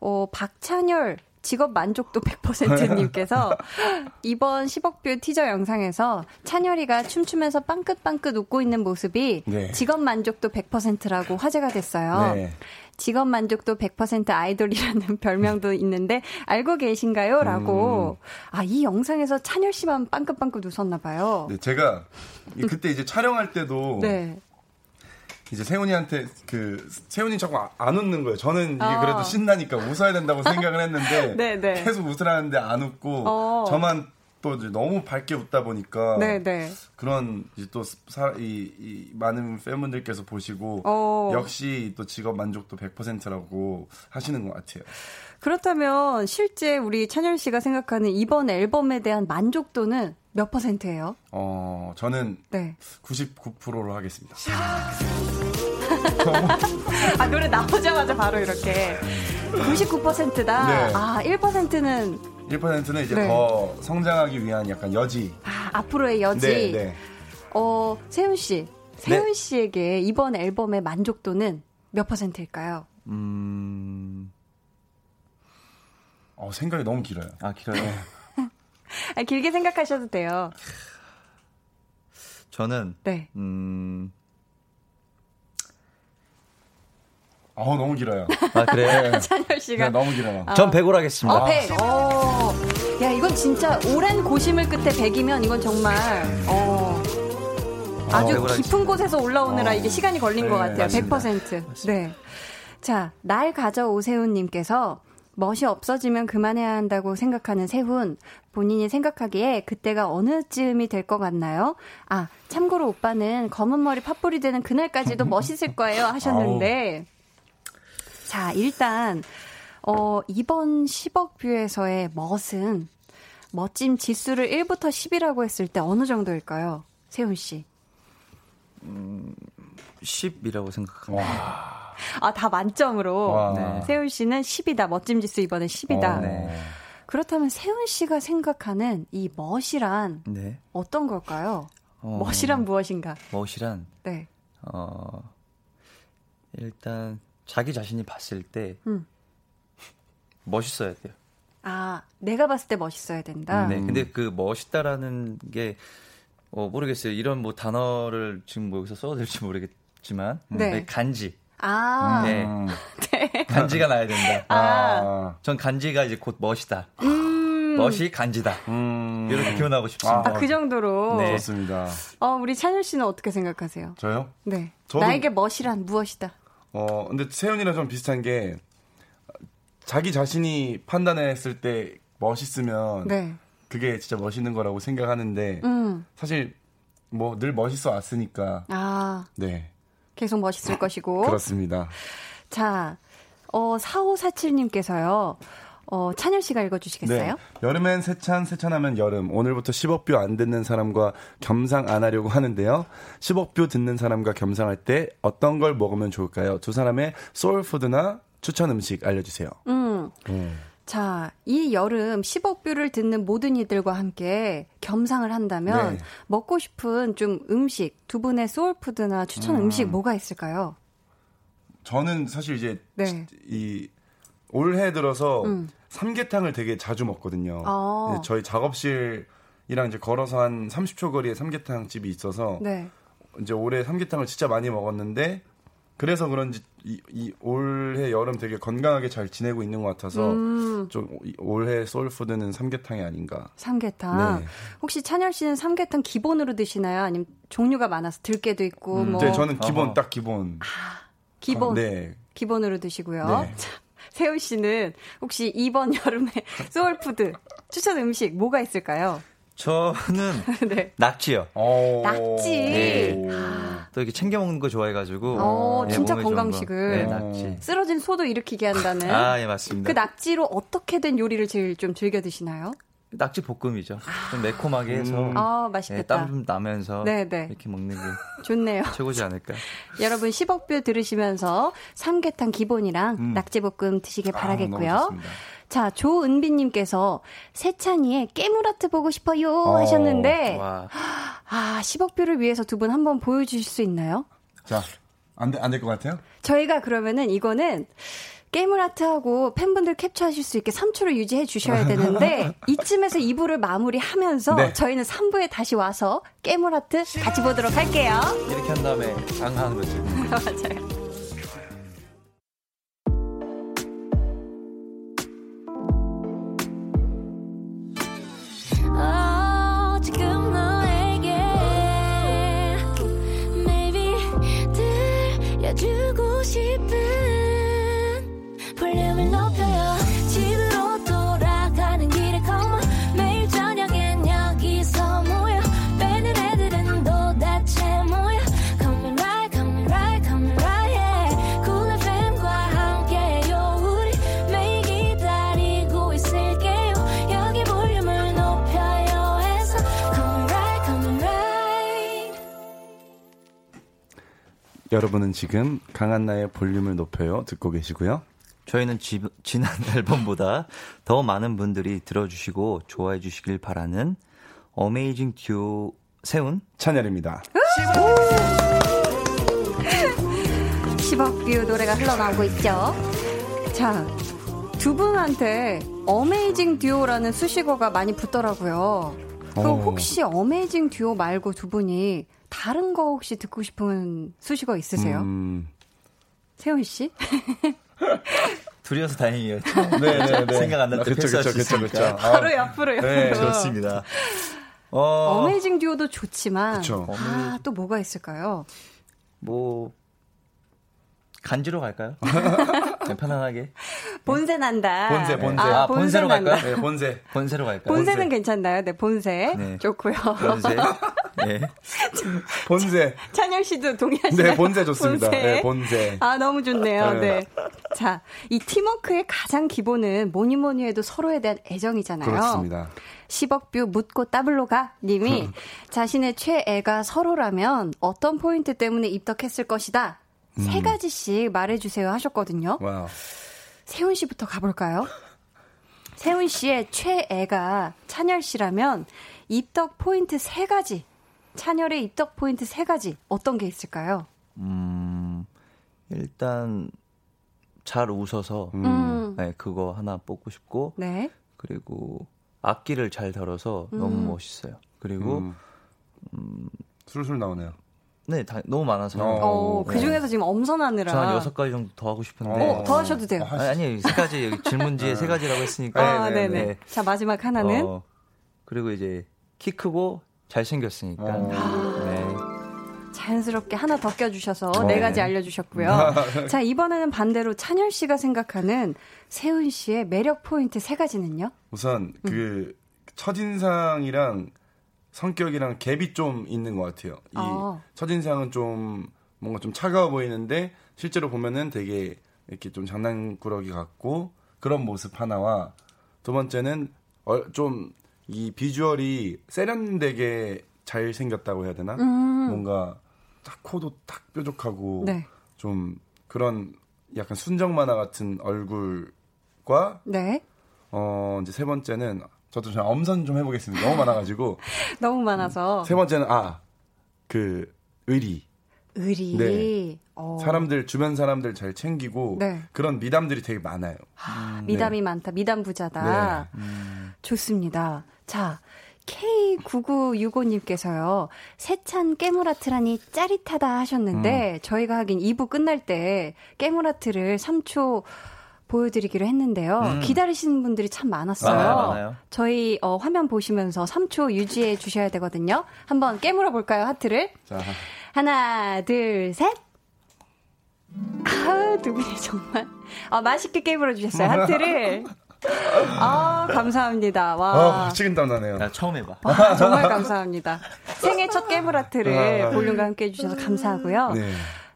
어, 박찬열 직업 만족도 100%님께서 이번 10억 뷰 티저 영상에서 찬열이가 춤추면서 빵긋빵긋 웃고 있는 모습이 네. 직업 만족도 100%라고 화제가 됐어요. 네. 직업 만족도 100% 아이돌이라는 별명도 있는데 알고 계신가요? 라고. 아, 이 영상에서 찬열 씨만 빵긋빵긋 웃었나 봐요. 네, 제가 이- 그때 이제 촬영할 때도 네. 이제 세훈이한테 그 세훈이 자꾸 아- 안 웃는 거예요. 저는 이게 어. 그래도 신나니까 웃어야 된다고 생각을 했는데 네, 네. 계속 웃으라는데 안 웃고 어. 저만 또 이제 너무 밝게 웃다 보니까 네, 네. 그런 이제 또 사, 이, 이 많은 팬분들께서 보시고 어. 역시 또 직업 만족도 100%라고 하시는 것 같아요. 그렇다면 실제 우리 찬열 씨가 생각하는 이번 앨범에 대한 만족도는 몇 퍼센트예요? 어 저는 네. 99%로 하겠습니다. 아, 노래 나오자마자 바로 이렇게. 99%다. 네. 아, 1%는 1%는 이제 네. 더 성장하기 위한 약간 여지. 아, 앞으로의 여지. 네, 네. 어, 세훈 씨. 세훈 씨에게 이번 앨범의 만족도는 몇 퍼센트일까요? 음, 어, 생각이 너무 길어요. 아 길어요. 아, 길게 생각하셔도 돼요. 저는 네. 음, 아 너무 길어요. 아 그래요. 찬열 네, 씨가. 너무 길어요. 전 100으로 하겠습니다. 어, 100. 어. 야, 이건 진짜 오랜 고심을 끝에 100이면 이건 정말, 어. 아주 어, 깊은 곳에서 올라오느라 이게 시간이 걸린 네, 것 같아요. 맞습니다. 100%. 네. 자, 날 가져오세훈님께서 멋이 없어지면 그만해야 한다고 생각하는 세훈. 본인이 생각하기에 그때가 어느 쯤이 될 것 같나요? 아, 참고로 오빠는 검은 머리 팥불이 되는 그날까지도 멋있을 거예요 하셨는데. 자, 일단, 어, 이번 10억 뷰에서의 멋은 멋짐 지수를 1부터 10이라고 했을 때 어느 정도일까요? 세훈 씨. 음, 10이라고 생각합니다. 아, 다 만점으로. 와. 네. 세훈 씨는 10이다. 멋짐 지수 이번에 10이다. 어. 네. 그렇다면 세훈 씨가 생각하는 이 멋이란 네. 어떤 걸까요? 어, 멋이란 무엇인가? 멋이란 네. 어 일단 자기 자신이 봤을 때 음. 멋있어야 돼요. 아, 내가 봤을 때 멋있어야 된다. 네. 근데 그 멋있다라는 게 어, 모르겠어요. 이런 뭐 단어를 지금 뭐 여기서 써도 될지 모르겠지만 네. 간지. 아, 네. 음. 간지가 나야 된다. 아. 전 간지가 이제 곧 멋이다. 음. 멋이 간지다. 음. 이렇게 표현하고 싶습니다. 아, 그 정도로. 네. 좋습니다. 어, 우리 찬열 씨는 어떻게 생각하세요? 저요? 네. 저도- 나에게 멋이란 무엇이다? 어, 근데 세훈이랑 좀 비슷한 게 자기 자신이 판단했을 때 멋있으면 네. 그게 진짜 멋있는 거라고 생각하는데 음. 사실 뭐 늘 멋있어 왔으니까 아, 네 계속 멋있을 것이고. 그렇습니다. 자, 어, 4547님께서요. 어, 찬열 씨가 읽어주시겠어요? 네. 여름엔 세찬, 세찬하면 여름. 오늘부터 10억뷰 안 듣는 사람과 겸상 안 하려고 하는데요. 10억뷰 듣는 사람과 겸상할 때 어떤 걸 먹으면 좋을까요? 두 사람의 소울푸드나 추천 음식 알려주세요. 음. 음. 자, 이 여름 10억 뷰를 듣는 모든 이들과 함께 겸상을 한다면 네. 먹고 싶은 좀 음식, 두 분의 soul food나 추천 음. 식 뭐가 있을까요? 저는 사실 이제 네. 이 올해 들어서 음. 삼계탕을 되게 자주 먹거든요. 아. 네, 저희 작업실이랑 이제 걸어서 한 30초 거리에 삼계탕 집이 있어서 네. 이제 올해 삼계탕을 진짜 많이 먹었는데 그래서 그런지 이, 이 올해 여름 되게 건강하게 잘 지내고 있는 것 같아서 음, 좀 이- 올해 soul food는 삼계탕이 아닌가. 삼계탕. 네. 혹시 찬열 씨는 삼계탕 기본으로 드시나요? 아니면 종류가 많아서 들깨도 있고 뭐 네, 저는 기본 어허. 딱 기본. 기본 네. 기본으로 드시고요. 네. 자, 세훈 씨는 혹시 이번 여름에 soul food 추천 음식 뭐가 있을까요? 저는 네. 낙지요. 어. 낙지. 네. 또 이렇게 챙겨 먹는 거 좋아해가지고. 어, 네, 진짜. 건강식을. 네, 낙지. 쓰러진 소도 일으키게 한다는 아, 예, 맞습니다. 그 낙지로 어떻게 된 요리를 제일 좀 즐겨 드시나요? 낙지 볶음이죠. 좀 매콤하게 해서. 아, 네, 맛있겠다. 땀좀 나면서 네, 네. 이렇게 먹는 게 좋네요. 최고지 않을까. 여러분 10억 뷰 들으시면서 삼계탕 기본이랑 음. 낙지 볶음 드시길 아, 바라겠고요. 너무 좋습니다. 자, 조은비님께서 세찬이의 깨물하트 보고 싶어요 어, 하셨는데 와. 아 10억 뷰를 위해서 두 분 한번 보여주실 수 있나요? 자, 안, 돼- 안될 것 같아요? 저희가 그러면은 이거는 깨물하트하고 팬분들 캡처하실 수 있게 3초를 유지해 주셔야 되는데 이쯤에서 2부를 마무리하면서 네. 저희는 3부에 다시 와서 깨물하트 같이 보도록 할게요. 이렇게 한 다음에 앙하는 거지. 맞아요. 들려주고 여러분은 지금 강한나의 볼륨을 높여요 듣고 계시고요. 저희는 지, 지난 앨범보다 더 많은 분들이 들어주시고 좋아해 주시길 바라는 어메이징 듀오 세운 찬열입니다. 10억뷰 노래가 흘러나오고 있죠. 자, 두 분한테 어메이징 듀오라는 수식어가 많이 붙더라고요. 그 어. 혹시 어메이징 듀오 말고 두 분이 다른 거 혹시 듣고 싶은 수식어 있으세요? 음, 세훈 씨? 둘이어서 다행이에요. 네 네 네. 생각 안날때 그쵸, 그쵸, 수 그쵸. 그쵸. 아, 바로 옆으로 옆으로. 네, 좋습니다. 어, 어메이징 듀오도 좋지만 그쵸. 아, 또 뭐가 있을까요? 뭐 간지로 갈까요? 네, 편안하게. 본세 난다. 본세, 본세. 아, 아, 본세로 난다. 갈까요? 네, 본세. 본세로 갈까요? 본세는 괜찮나요? 네, 본세. 네. 좋고요. 본세. 네. 본세. 찬열 씨도 동의하시나요? 네, 본세 좋습니다. 본세. 네, 본세. 아, 너무 좋네요. 네. 네. 자, 이 팀워크의 가장 기본은 뭐니 뭐니 해도 서로에 대한 애정이잖아요. 그렇습니다. 10억 뷰 묻고 따블로 가 님이 자신의 최애가 서로라면 어떤 포인트 때문에 입덕했을 것이다. 음. 세 가지씩 말해주세요 하셨거든요. wow. 세훈 씨부터 가볼까요? 세훈 씨의 최애가 찬열 씨라면 입덕 포인트 세 가지. 찬열의 입덕 포인트 세 가지. 어떤 게 있을까요? 음, 일단, 잘 웃어서, 음. 네, 그거 하나 뽑고 싶고, 네. 그리고 악기를 잘 다뤄서 너무 음. 멋있어요. 그리고, 음. 술술 나오네요. 네, 다, 너무 많아서. 어. 어, 그 중에서 지금 엄선하느라. 저한 여섯 가지 정도 더 하고 싶은데. 어, 더 하셔도 돼요. 아니, 아니, 세 가지, 질문지에 세 가지라고 했으니까. 아, 네, 네 네. 네. 자, 마지막 하나는. 어, 그리고 이제, 키 크고 잘생겼으니까. 어. 네. 자연스럽게 하나 더 껴주셔서 어. 네 가지 알려주셨고요. 자, 이번에는 반대로 찬열 씨가 생각하는 세훈 씨의 매력 포인트 세 가지는요? 우선 그 첫인상이랑 성격이랑 갭이 좀 있는 것 같아요. 이 아. 첫인상은 좀 뭔가 좀 차가워 보이는데 실제로 보면은 되게 이렇게 좀 장난꾸러기 같고 그런 모습 하나와 두 번째는 좀 이 비주얼이 세련되게 잘 생겼다고 해야 되나? 음. 뭔가 딱 코도 딱 뾰족하고 네. 좀 그런 약간 순정 만화 같은 얼굴과 네. 어 이제 세 번째는 저도 좀 엄선 좀 해보겠습니다. 너무 많아가지고 너무 많아서. 세 번째는 아 그 의리 의리. 네. 어. 사람들 주변 사람들 잘 챙기고 네. 그런 미담들이 되게 많아요. 아, 미담이 많다. 미담 부자다. 네. 좋습니다. 자, K9965님께서요, 세찬 깨물아트라니 짜릿하다 하셨는데, 음. 저희가 하긴 2부 끝날 때 깨물아트를 3초 보여드리기로 했는데요. 음. 기다리시는 분들이 참 많았어요. 많아요, 많아요. 저희 어, 화면 보시면서 3초 유지해 주셔야 되거든요. 한번 깨물어 볼까요, 하트를? 자 하나, 둘, 셋. 아, 두 분이 정말 아, 맛있게 깨물어 주셨어요. 하트를. 아, 감사합니다. 와. 어, 식은땀 나네요. 나 처음 해봐. 아, 정말 감사합니다. 생애 첫 깨물 하트를 아. 볼륨과 함께 해주셔서 감사하고요. 네.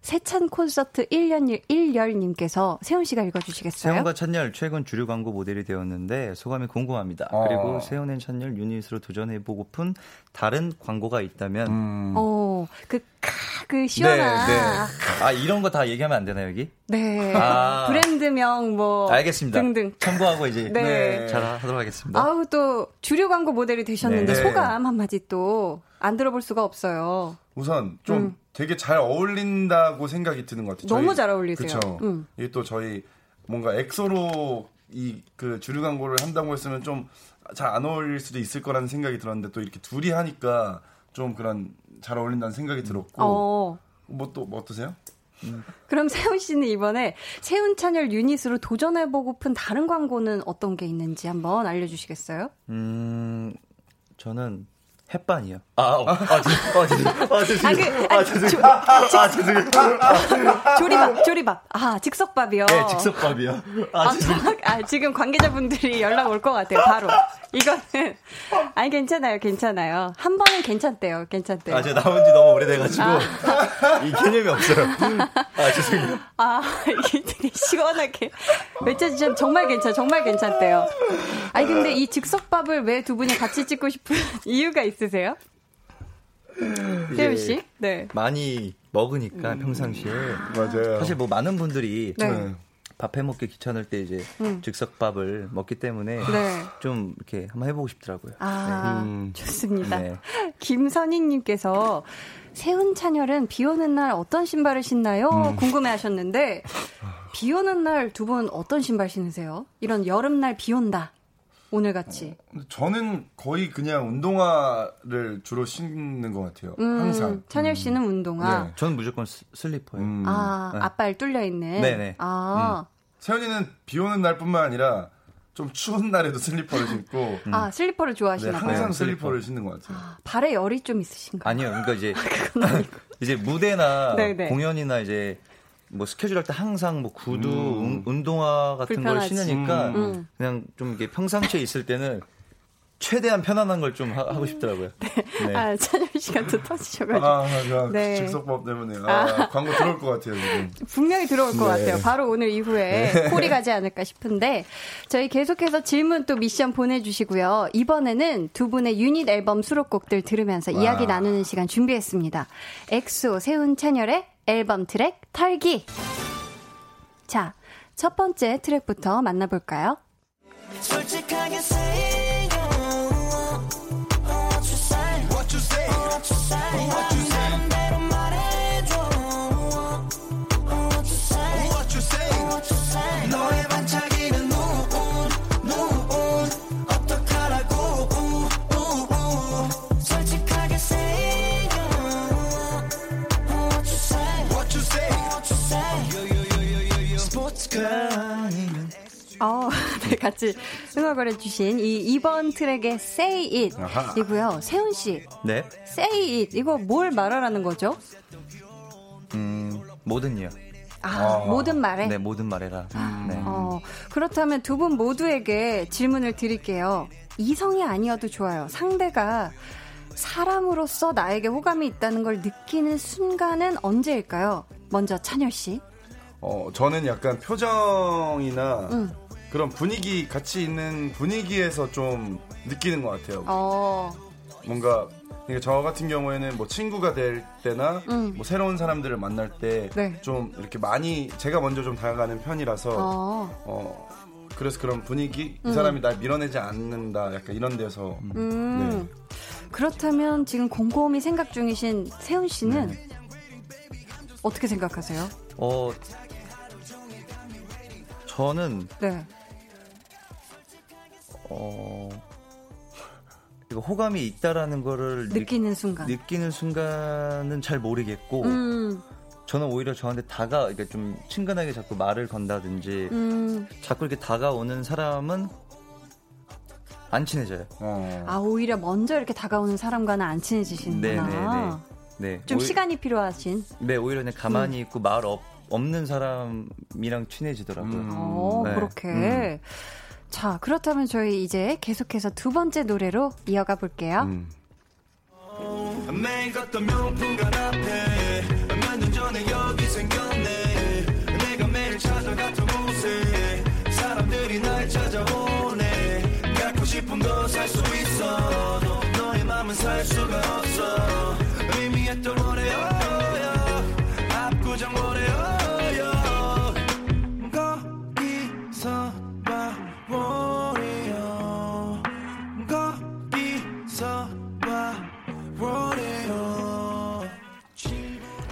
세찬 콘서트 1년 1열님께서 세훈 씨가 읽어주시겠어요? 세훈과 찬열 최근 주류 광고 모델이 되었는데 소감이 궁금합니다. 어. 그리고 세훈 and 찬열 유닛으로 도전해보고픈 다른 광고가 있다면 음. 어, 그, 카, 그 시원한. 네, 아 이런 거 다 얘기하면 안 되나 여기? 네. 아. 브랜드명 뭐. 알겠습니다. 등등. 첨부하고 이제 네. 잘 하도록 하겠습니다. 아우, 또, 주류 광고 모델이 되셨는데 네. 소감 한마디 또, 안 들어볼 수가 없어요. 우선 좀 음. 되게 잘 어울린다고 생각이 드는 것 같아요. 너무 잘 어울리세요. 그렇죠. 음. 이게 또 저희 뭔가 엑소로 이 그 주류 광고를 한다고 했으면 좀 잘 안 어울릴 수도 있을 거라는 생각이 들었는데 또 이렇게 둘이 하니까 좀 그런 잘 어울린다는 생각이 들었고 어. 뭐또뭐 어떠세요? 그럼 세훈 씨는 이번에 세훈 찬열 유닛으로 도전해보고픈 다른 광고는 어떤 게 있는지 한번 알려주시겠어요? 음 저는 햇반이요. 아, 어, 아, 죄송, 아, 죄송, 아, 죄송, 아, 그, 아, 아, 죄송, 조- 아, 죄송해요. 조리밥, 조리밥. 아, 즉석밥이요. 네, 즉석밥이요. 아, 아, 죄송. 저- 아, 지금 관계자분들이 연락 올 것 같아요, 바로. 이거는. 아니, 괜찮아요, 괜찮아요. 한 번은 괜찮대요, 괜찮대요. 아, 제가 나온 지 너무 오래돼가지고 이 개념이 없어요. 아, 죄송해요. 아, 이게 되게 시원하게 외쳐주시면 정말 괜찮, 정말 괜찮대요. 아니, 근데 이 즉석밥을 왜 두 분이 같이 찍고 싶은 이유가 있으세요? 세훈 씨? 네. 많이 먹으니까 평상시에 맞아요. 사실 뭐 많은 분들이 네. 네. 밥 해 먹기 귀찮을 때 이제 음. 즉석밥을 먹기 때문에 네. 좀 이렇게 한번 해보고 싶더라고요. 아, 음. 좋습니다. 네. 김선희님께서 세훈 찬열은 비 오는 날 어떤 신발을 신나요? 음. 궁금해 하셨는데, 비 오는 날 두 분 어떤 신발 신으세요? 이런 여름날 비 온다. 오늘 같이. 근데 저는 거의 그냥 운동화를 주로 신는 것 같아요. 음, 항상. 찬열 씨는 운동화. 네. 저는 무조건 스, 슬리퍼예요. 음. 아, 네. 앞발 뚫려 있는. 네네. 아, 세훈이는 비 오는 날뿐만 아니라 좀 추운 날에도 슬리퍼를 신고 아 슬리퍼를 네, 좋아하시나 봐요. 항상 네, 슬리퍼를 신는 것 같아요. 발에 열이 좀 있으신가요? 아니요, 그러니까 이제 이제 무대나 네네. 공연이나 이제 뭐 스케줄 할 때 항상 뭐 구두, 운- 운동화 같은 걸 불편하지. 신으니까 음. 그냥 좀 이게 평상시에 있을 때는 최대한 편안한 걸 좀 하고 싶더라고요. 네. 아, 찬열 씨가 또 터지셔가지고. 아, 야, 네. 직속법 때문에 아, 광고 들어올 것 같아요 지금. 분명히 들어올 것 네. 같아요. 바로 오늘 이후에 콜이 가지 않을까 싶은데 저희 계속해서 질문 또 미션 보내주시고요. 이번에는 두 분의 유닛 앨범 수록곡들 들으면서 이야기 나누는 시간 준비했습니다. 엑소 세훈 찬열의 앨범 트랙 털기. 자, 첫 번째 트랙부터 만나볼까요? 솔직하게 같이 응원을 해주신 이 2번 트랙의 Say It 아하. 이고요. 세훈 씨, 네. Say It 이거 뭘 말하라는 거죠? 음, 모든요. 아, 모든 말에. 네, 모든 말해라. 네. 어, 그렇다면 두 분 모두에게 질문을 드릴게요. 이성이 아니어도 좋아요. 상대가 사람으로서 나에게 호감이 있다는 걸 느끼는 순간은 언제일까요? 먼저 찬열 씨. 어, 저는 약간 표정이나 음. 그런 분위기 같이 있는 분위기에서 좀 느끼는 것 같아요. 어, 뭔가 그러니까 저 같은 경우에는 뭐 친구가 될 때나 음. 뭐 새로운 사람들을 만날 때 네. 좀 이렇게 많이 제가 먼저 좀 다가가는 편이라서 어, 어 그래서 그런 분위기 이 사람이 날 밀어내지 않는다 약간 이런 데서 음. 그렇다면 지금 곰곰이 생각 중이신 세훈 씨는 네. 어떻게 생각하세요? 어, 저는, 네. 어, 이거 호감이 있다라는 거를 느- 느끼는 순간. 느끼는 순간은 잘 모르겠고, 음, 저는 오히려 저한테 다가, 이게 좀 친근하게 자꾸 말을 건다든지, 음. 자꾸 이렇게 다가오는 사람은 안 친해져요. 어. 아, 오히려 먼저 이렇게 다가오는 사람과는 안 친해지시는구나. 네네네. 네. 좀 오히- 시간이 필요하신. 네, 오히려 그냥 가만히 있고 말 없, 없는 사람이랑 친해지더라고요. 음. 어, 네. 그렇게. 자, 그렇다면 저희 이제 계속해서 두 번째 노래로 이어가 볼게요. 음. 앞에 몇년 전에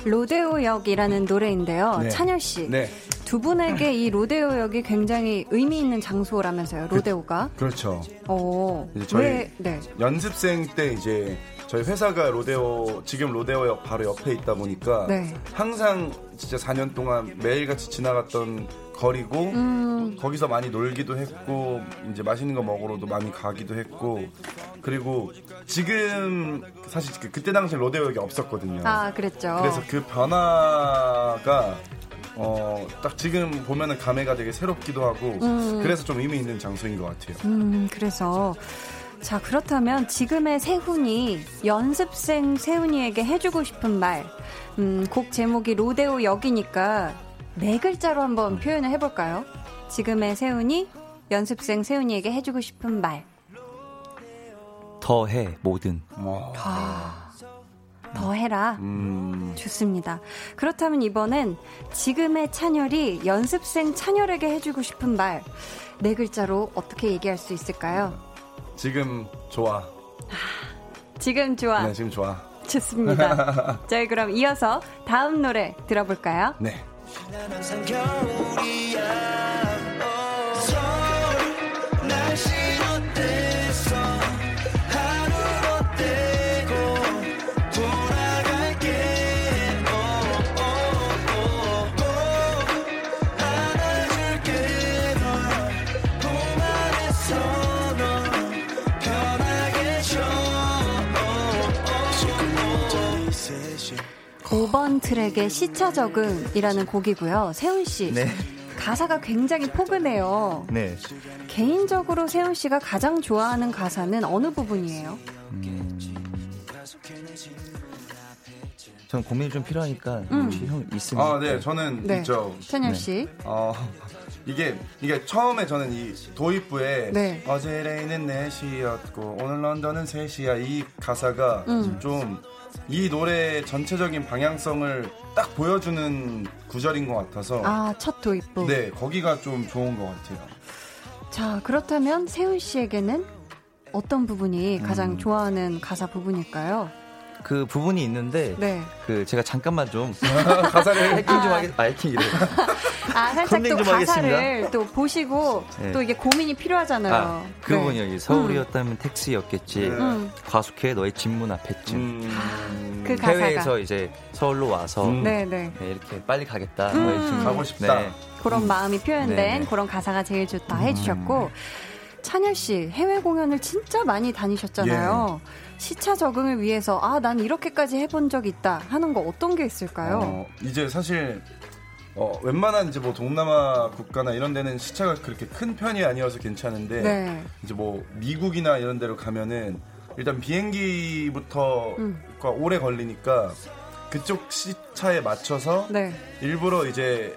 로데오 역이라는 노래인데요. 네. 찬열 씨. 네, 두 분에게 이 로데오 역이 굉장히 의미 있는 장소라면서요. 로데오가. 그 렇죠. 어. 이제 저희- 왜 네. 연습생 때 이제 저희 회사가 로데오 지금 로데오역 바로 옆에 있다 보니까 네. 항상 진짜 4년 동안 매일같이 지나갔던 거리고 음. 거기서 많이 놀기도 했고 이제 맛있는 거 먹으러도 많이 가기도 했고 그리고 지금 사실 그- 그때 당시 로데오역이 없었거든요. 아, 그랬죠. 그래서 그 변화가 어, 딱 지금 보면은 감회가 되게 새롭기도 하고 그래서 좀 의미 있는 장소인 것 같아요. 음, 그래서 자, 그렇다면 지금의 세훈이 연습생 세훈이에게 해주고 싶은 말. 음, 곡 제목이 로데오 역이니까 네 글자로 한번 표현을 해볼까요? 지금의 세훈이 연습생 세훈이에게 해주고 싶은 말. 더해, 뭐든. 와. 더 해라. 음, 좋습니다. 그렇다면 이번엔 지금의 찬열이 연습생 찬열에게 해주고 싶은 말. 네 글자로 어떻게 얘기할 수 있을까요? 지금 좋아. 지금 좋아. 네, 지금 좋아. 좋습니다. 저희 그럼 이어서 다음 노래 들어볼까요? 네. 난 항상 겨울이야 5번 트랙의 시차 적응이라는 곡이고요. 세훈 씨. 네. 가사가 굉장히 포근해요. 네. 개인적으로 세훈 씨가 가장 좋아하는 가사는 어느 부분이에요? 전 고민이 좀 필요하니까 음. 혹시 형 있으면 아, 네, 저는 네. 있죠. 네. 씨. 어, 이게, 이게 처음에 저는 이 도입부에 네. 어제 레이는 4시였고 오늘 런던은 3시야 이 가사가 음. 좀 이 노래의 전체적인 방향성을 딱 보여주는 구절인 것 같아서 아, 첫 도입부. 네, 거기가 좀 좋은 것 같아요. 자, 그렇다면 세훈 씨에게는 어떤 부분이 음. 가장 좋아하는 가사 부분일까요? 그 부분이 있는데 네. 그 제가 잠깐만 좀 가사를 checking 좀 하겠 아 checking이래. 아, 살짝 또좀 가사를 하겠습니다. 또 보시고 네. 또 이게 고민이 필요하잖아요. 아, 그 네. 부분이 여기 서울이었다면 택시였겠지. 음. 과속해 너의 집문 앞에쯤. 음, 그 가사가. 해외에서 이제 서울로 와서 음. 네, 네. 네, 이렇게 빨리 가겠다. 음. 가고 싶다. 네. 그런 마음이 표현된 네, 네. 그런 가사가 제일 좋다 해주셨고 찬열 씨 해외 공연을 진짜 많이 다니셨잖아요. 예. 시차 적응을 위해서 아 난 이렇게까지 해본 적 있다 하는 거 어떤 게 있을까요? 어, 이제 사실 어, 웬만한 이제 뭐 동남아 국가나 이런 데는 시차가 그렇게 큰 편이 아니어서 괜찮은데 네. 이제 뭐 미국이나 이런 데로 가면은 일단 비행기부터 음. 가 오래 걸리니까 그쪽 시차에 맞춰서 네. 일부러 이제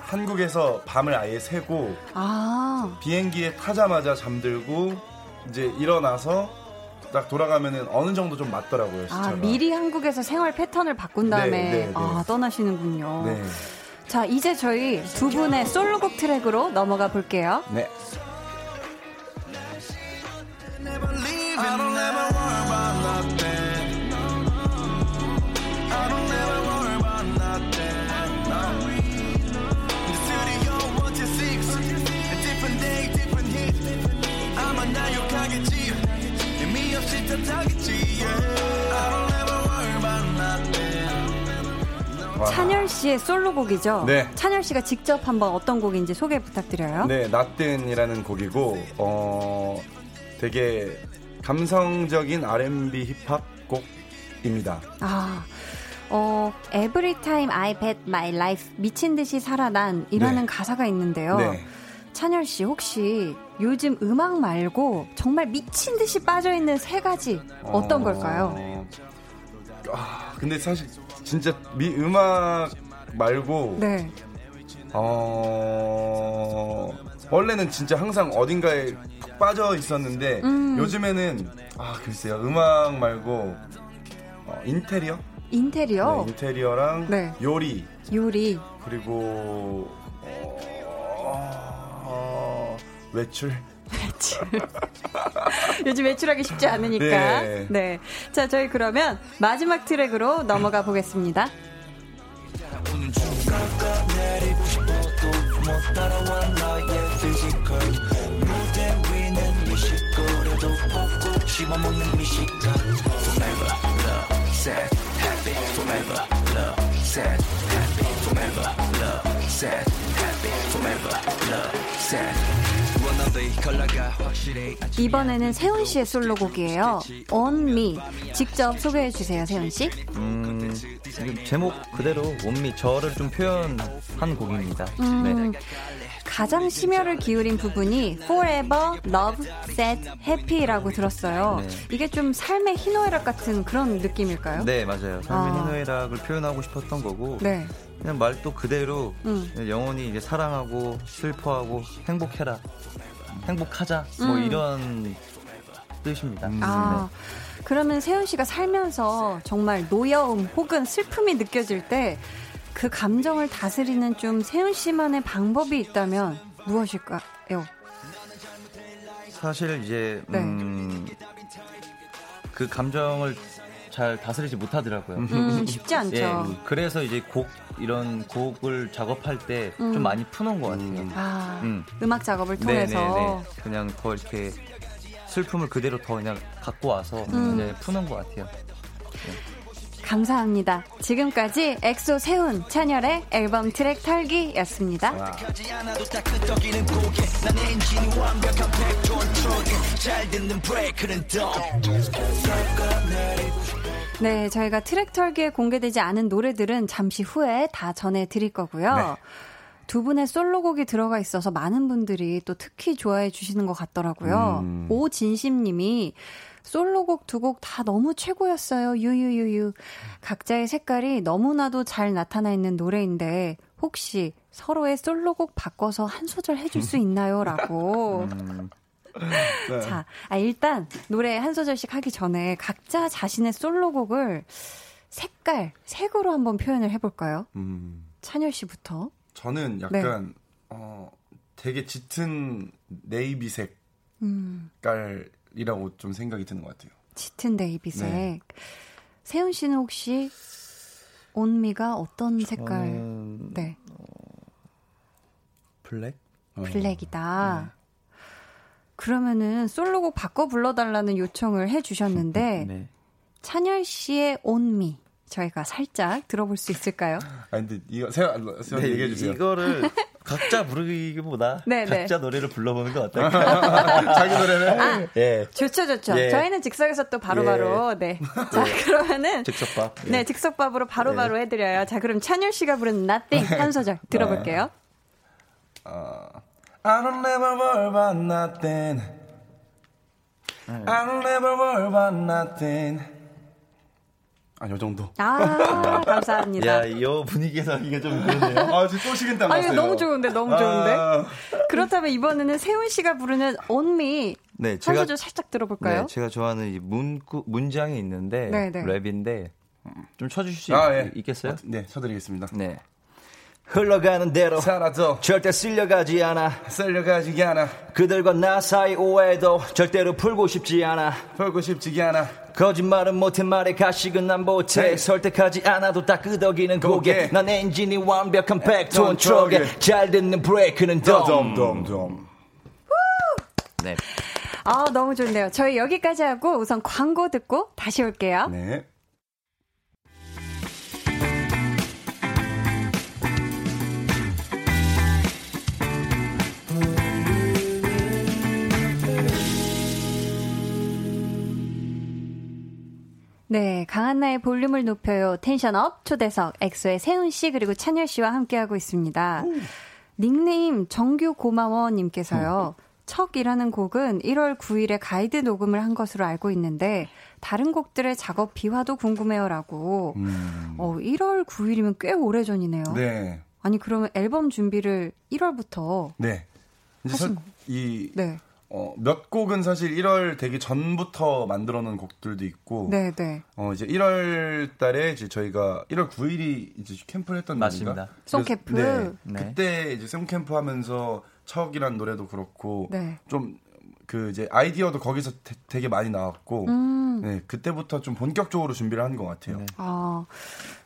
한국에서 밤을 아예 새고 아 비행기에 타자마자 잠들고 이제 일어나서 딱 돌아가면은 어느 정도 좀 맞더라고요 시차가. 아, 미리 한국에서 생활 패턴을 바꾼 다음에 네, 네, 네. 아, 떠나시는군요. 네. 자, 이제 저희 두 분의 솔로곡 트랙으로 넘어가 볼게요. 네. 찬열 씨의 솔로곡이죠? 네. 찬열 씨가 직접 한번 어떤 곡인지 소개 부탁드려요. 네, 나뜬이라는 곡이고 어 되게 감성적인 R&B 힙합 곡입니다. 아, 어, Every time I bet my life 미친 듯이 살아 난 이라는 네. 가사가 있는데요. 네. 찬열 씨 혹시 요즘 음악 말고 정말 미친 듯이 빠져 있는 세 가지 어떤 어, 걸까요? 아, 근데 사실 진짜 미 음악 말고 네. 어 원래는 진짜 항상 어딘가에 푹 빠져 있었는데 음. 요즘에는 아 글쎄요 음악 말고 어, 인테리어 인테리어, 네, 인테리어랑 네. 요리 요리, 그리고 어, 어, 외출 매출. 요즘 매출하기 쉽지 않으니까. 네. 네. 자, 저희 그러면 마지막 트랙으로 넘어가 보겠습니다. 이 이번에는 세훈 씨의 솔로곡이에요. On Me. 직접 소개해 주세요, 세훈 씨. 음, 지금 제목 그대로 원미 저를 좀 표현한 곡입니다. 음, 네. 가장 심혈을 기울인 부분이 Forever, Love, Sad, Happy라고 들었어요. 네. 이게 좀 삶의 희노애락 같은 그런 느낌일까요? 네, 맞아요. 삶의 아. 희노애락을 표현하고 싶었던 거고 네. 그냥 말도 그대로 음. 영원히 이제 사랑하고 슬퍼하고 행복해라, 행복하자 뭐 음. 이런 뜻입니다. 아, 그러면 세훈 씨가 살면서 정말 노여움 혹은 슬픔이 느껴질 때 그 감정을 다스리는 좀 세훈 씨만의 방법이 있다면 무엇일까요? 사실 이제 네. 음, 그 감정을 잘 다스리지 못하더라고요. 음, 쉽지 않죠. 예, 그래서 이제 곡 이런 곡을 작업할 때좀 음. 많이 푸는 것 같아요. 아, 음. 음악 작업을 통해서. 네네네. 그냥 더 이렇게 슬픔을 그대로 더 그냥 갖고 와서 음. 푸는 것 같아요. 감사합니다. 지금까지 엑소 세훈 찬열의 앨범 트랙 털기였습니다. 싶어 네, 저희가 트랙 털기에 공개되지 않은 노래들은 잠시 후에 다 전해드릴 거고요. 네. 두 분의 솔로곡이 들어가 있어서 많은 분들이 또 특히 좋아해 주시는 것 같더라고요. 음. 오진심 님이 솔로곡 두 곡 다 너무 최고였어요. 유유유유. 각자의 색깔이 너무나도 잘 나타나 있는 노래인데 혹시 서로의 솔로곡 바꿔서 한 소절 해줄 수 있나요? 라고. 네. 자, 아, 일단 노래 한 소절씩 하기 전에 각자 자신의 솔로곡을 색깔, 색으로 한번 표현을 해볼까요? 음, 찬열 씨부터. 저는 약간 어, 되게 짙은 네이비색 음, 깔 이라고 좀 생각이 드는 것 같아요. 짙은 네이비색. 네. 세훈 씨는 혹시 온미가 어떤 색깔? 저는 네, 블랙? 어, 블랙이다. 그러면은 솔로곡 바꿔 불러달라는 요청을 해주셨는데 네. 찬열 씨의 온미 저희가 살짝 들어볼 수 있을까요? 아 근데 이거 세연 세연 얘기해 주세요. 네, 이거를 각자 부르기보다 네, 네. 각자 노래를 불러보는 거 어떨까요? 자기 노래는 예. 좋죠, 좋죠. 예. 저희는 즉석에서 또 바로바로, 네. 자, 그러면은, 즉석밥. 예. 네, 즉석밥으로 바로바로 해드려요. 자, 그럼 찬열 씨가 부른 Nothing 한 소절 들어볼게요. I don't never worry about nothing. I don't never worry about nothing. 아, 요 정도. 아, 감사합니다. 야, 이 분위기에서 이게 좀 그렇네요. 아, 지금 또 식은땀 아, 났어요. 이거 너무 좋은데, 너무 좋은데. 아, 그렇다면 이번에는 세훈 씨가 부르는 On Me 네, 한 제가 소절 살짝 들어볼까요? 네, 제가 좋아하는 이 문구 문장이 있는데 네, 네. 랩인데 좀 쳐주실 수 아, 있, 예. 있겠어요? 네, 쳐드리겠습니다. 네. 흘러가는 대로 사라져 절대 쓸려가지 않아 쓸려가지 않아 그들과 나 사이 오해도 절대로 풀고 싶지 않아 풀고 싶지 않아 거짓말은 못해 말해 가식은 난 못해 네. 설득하지 않아도 다 끄덕이는 고개 고개. 난 엔진이 완벽한 백톤 트럭에. 트럭에 잘 듣는 브레이크는 덤 덤덤덤 네. 아, 너무 좋네요. 저희 여기까지 하고 우선 광고 듣고 다시 올게요. 네 네, 강한나의 볼륨을 높여요. 텐션업 초대석 엑소의 세훈 씨 그리고 찬열 씨와 함께하고 있습니다. 닉네임 정규 고마워 님께서요. 척이라는 곡은 1월 9일에 가이드 녹음을 한 것으로 알고 있는데 다른 곡들의 작업 비화도 궁금해요라고. 음. 어, 1월 9일이면 꽤 오래 전이네요. 네. 아니 그러면 앨범 준비를 1월부터 네. 하신 설, 이, 네. 어, 몇 곡은 사실 1월 되기 전부터 만들어 놓은 곡들도 있고, 네, 네. 어, 이제 1월 달에 이제 저희가 1월 9일이 이제 캠프를 했던 맞습니다. 날인가? 송캠프. 네. 네. 그때 이제 송캠프 하면서 척이란 노래도 그렇고, 네. 좀그 이제 아이디어도 거기서 되, 되게 많이 나왔고, 음. 네, 그때부터 좀 본격적으로 준비를 한 것 같아요. 네. 아,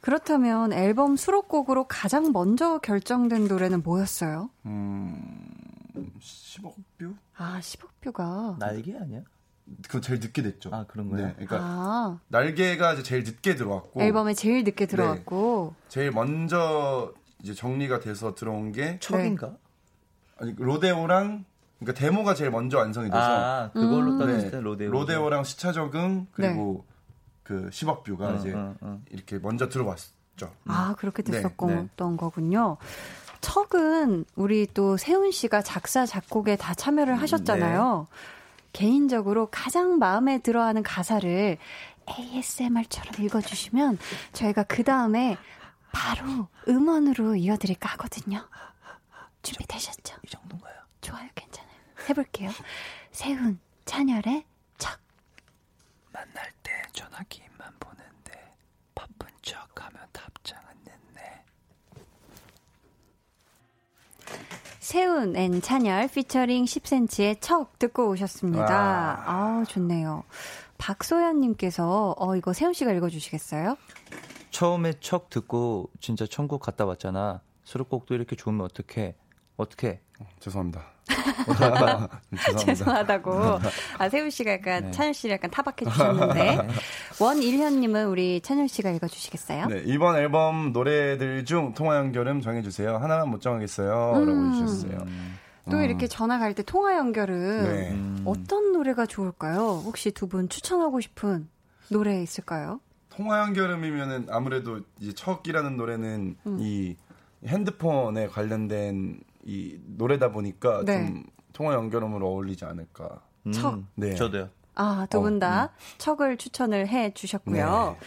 그렇다면 앨범 수록곡으로 가장 먼저 결정된 노래는 뭐였어요? 음, 10억 뷰? 아, 10억뷰가. 날개 아니야? 그거 제일 늦게 됐죠. 아, 그런 거예요? 네, 그러니까 아, 날개가 이제 제일 늦게 들어왔고, 앨범에 제일 늦게 들어왔고. 제일 먼저 이제 정리가 돼서 들어온 게 척인가? 아니 로데오랑 그러니까 데모가 제일 먼저 완성이 돼서 아, 그걸로 음. 따졌을 네, 때 로데오. 로데오랑 시차 적응 그리고 그 10억 뷰가 응, 이제 응, 응. 이렇게 먼저 들어왔죠. 아, 그렇게 네, 됐었던 네. 거군요. 척은 우리 또 세훈 씨가 작사, 작곡에 다 참여를 하셨잖아요. 개인적으로 가장 마음에 들어 하는 가사를 ASMR처럼 읽어주시면 저희가 그 다음에 바로 음원으로 이어드릴까 하거든요. 준비되셨죠? 이 정도인가요? 좋아요, 괜찮아요. 해볼게요. 세훈, 찬열의 척. 만날 때 전화기만 보는데 바쁜 척하면 답장은 늦네. 세훈 and 찬열 피처링 10cm의 척 듣고 오셨습니다. 아, 좋네요. 박소연님께서 어 이거 세훈 씨가 읽어주시겠어요? 처음에 척 듣고 진짜 천국 갔다 왔잖아. 수록곡도 이렇게 좋으면 어떡해? 어떡해? 죄송합니다. 죄송합니다. 죄송하다고. 아 세훈 씨가 약간 네. 찬열 씨를 약간 타박해 주셨는데 원일현님은 우리 찬열 씨가 읽어주시겠어요? 네, 이번 앨범 노래들 중 통화 연결음 정해주세요. 하나만 못 정하겠어요. 음. 라고 해주셨어요. 또 이렇게 전화 갈 때 통화 연결은 네. 음. 어떤 노래가 좋을까요? 혹시 두 분 추천하고 싶은 노래 있을까요? 통화 연결음이면은 아무래도 이제 척이라는 노래는 음. 이 핸드폰에 관련된 이 노래다 보니까 네. 좀 통화 연결음으로 어울리지 않을까. 음, 척. 네. 저도요. 아, 두 어, 분다 척을 추천을 해 주셨고요. 네.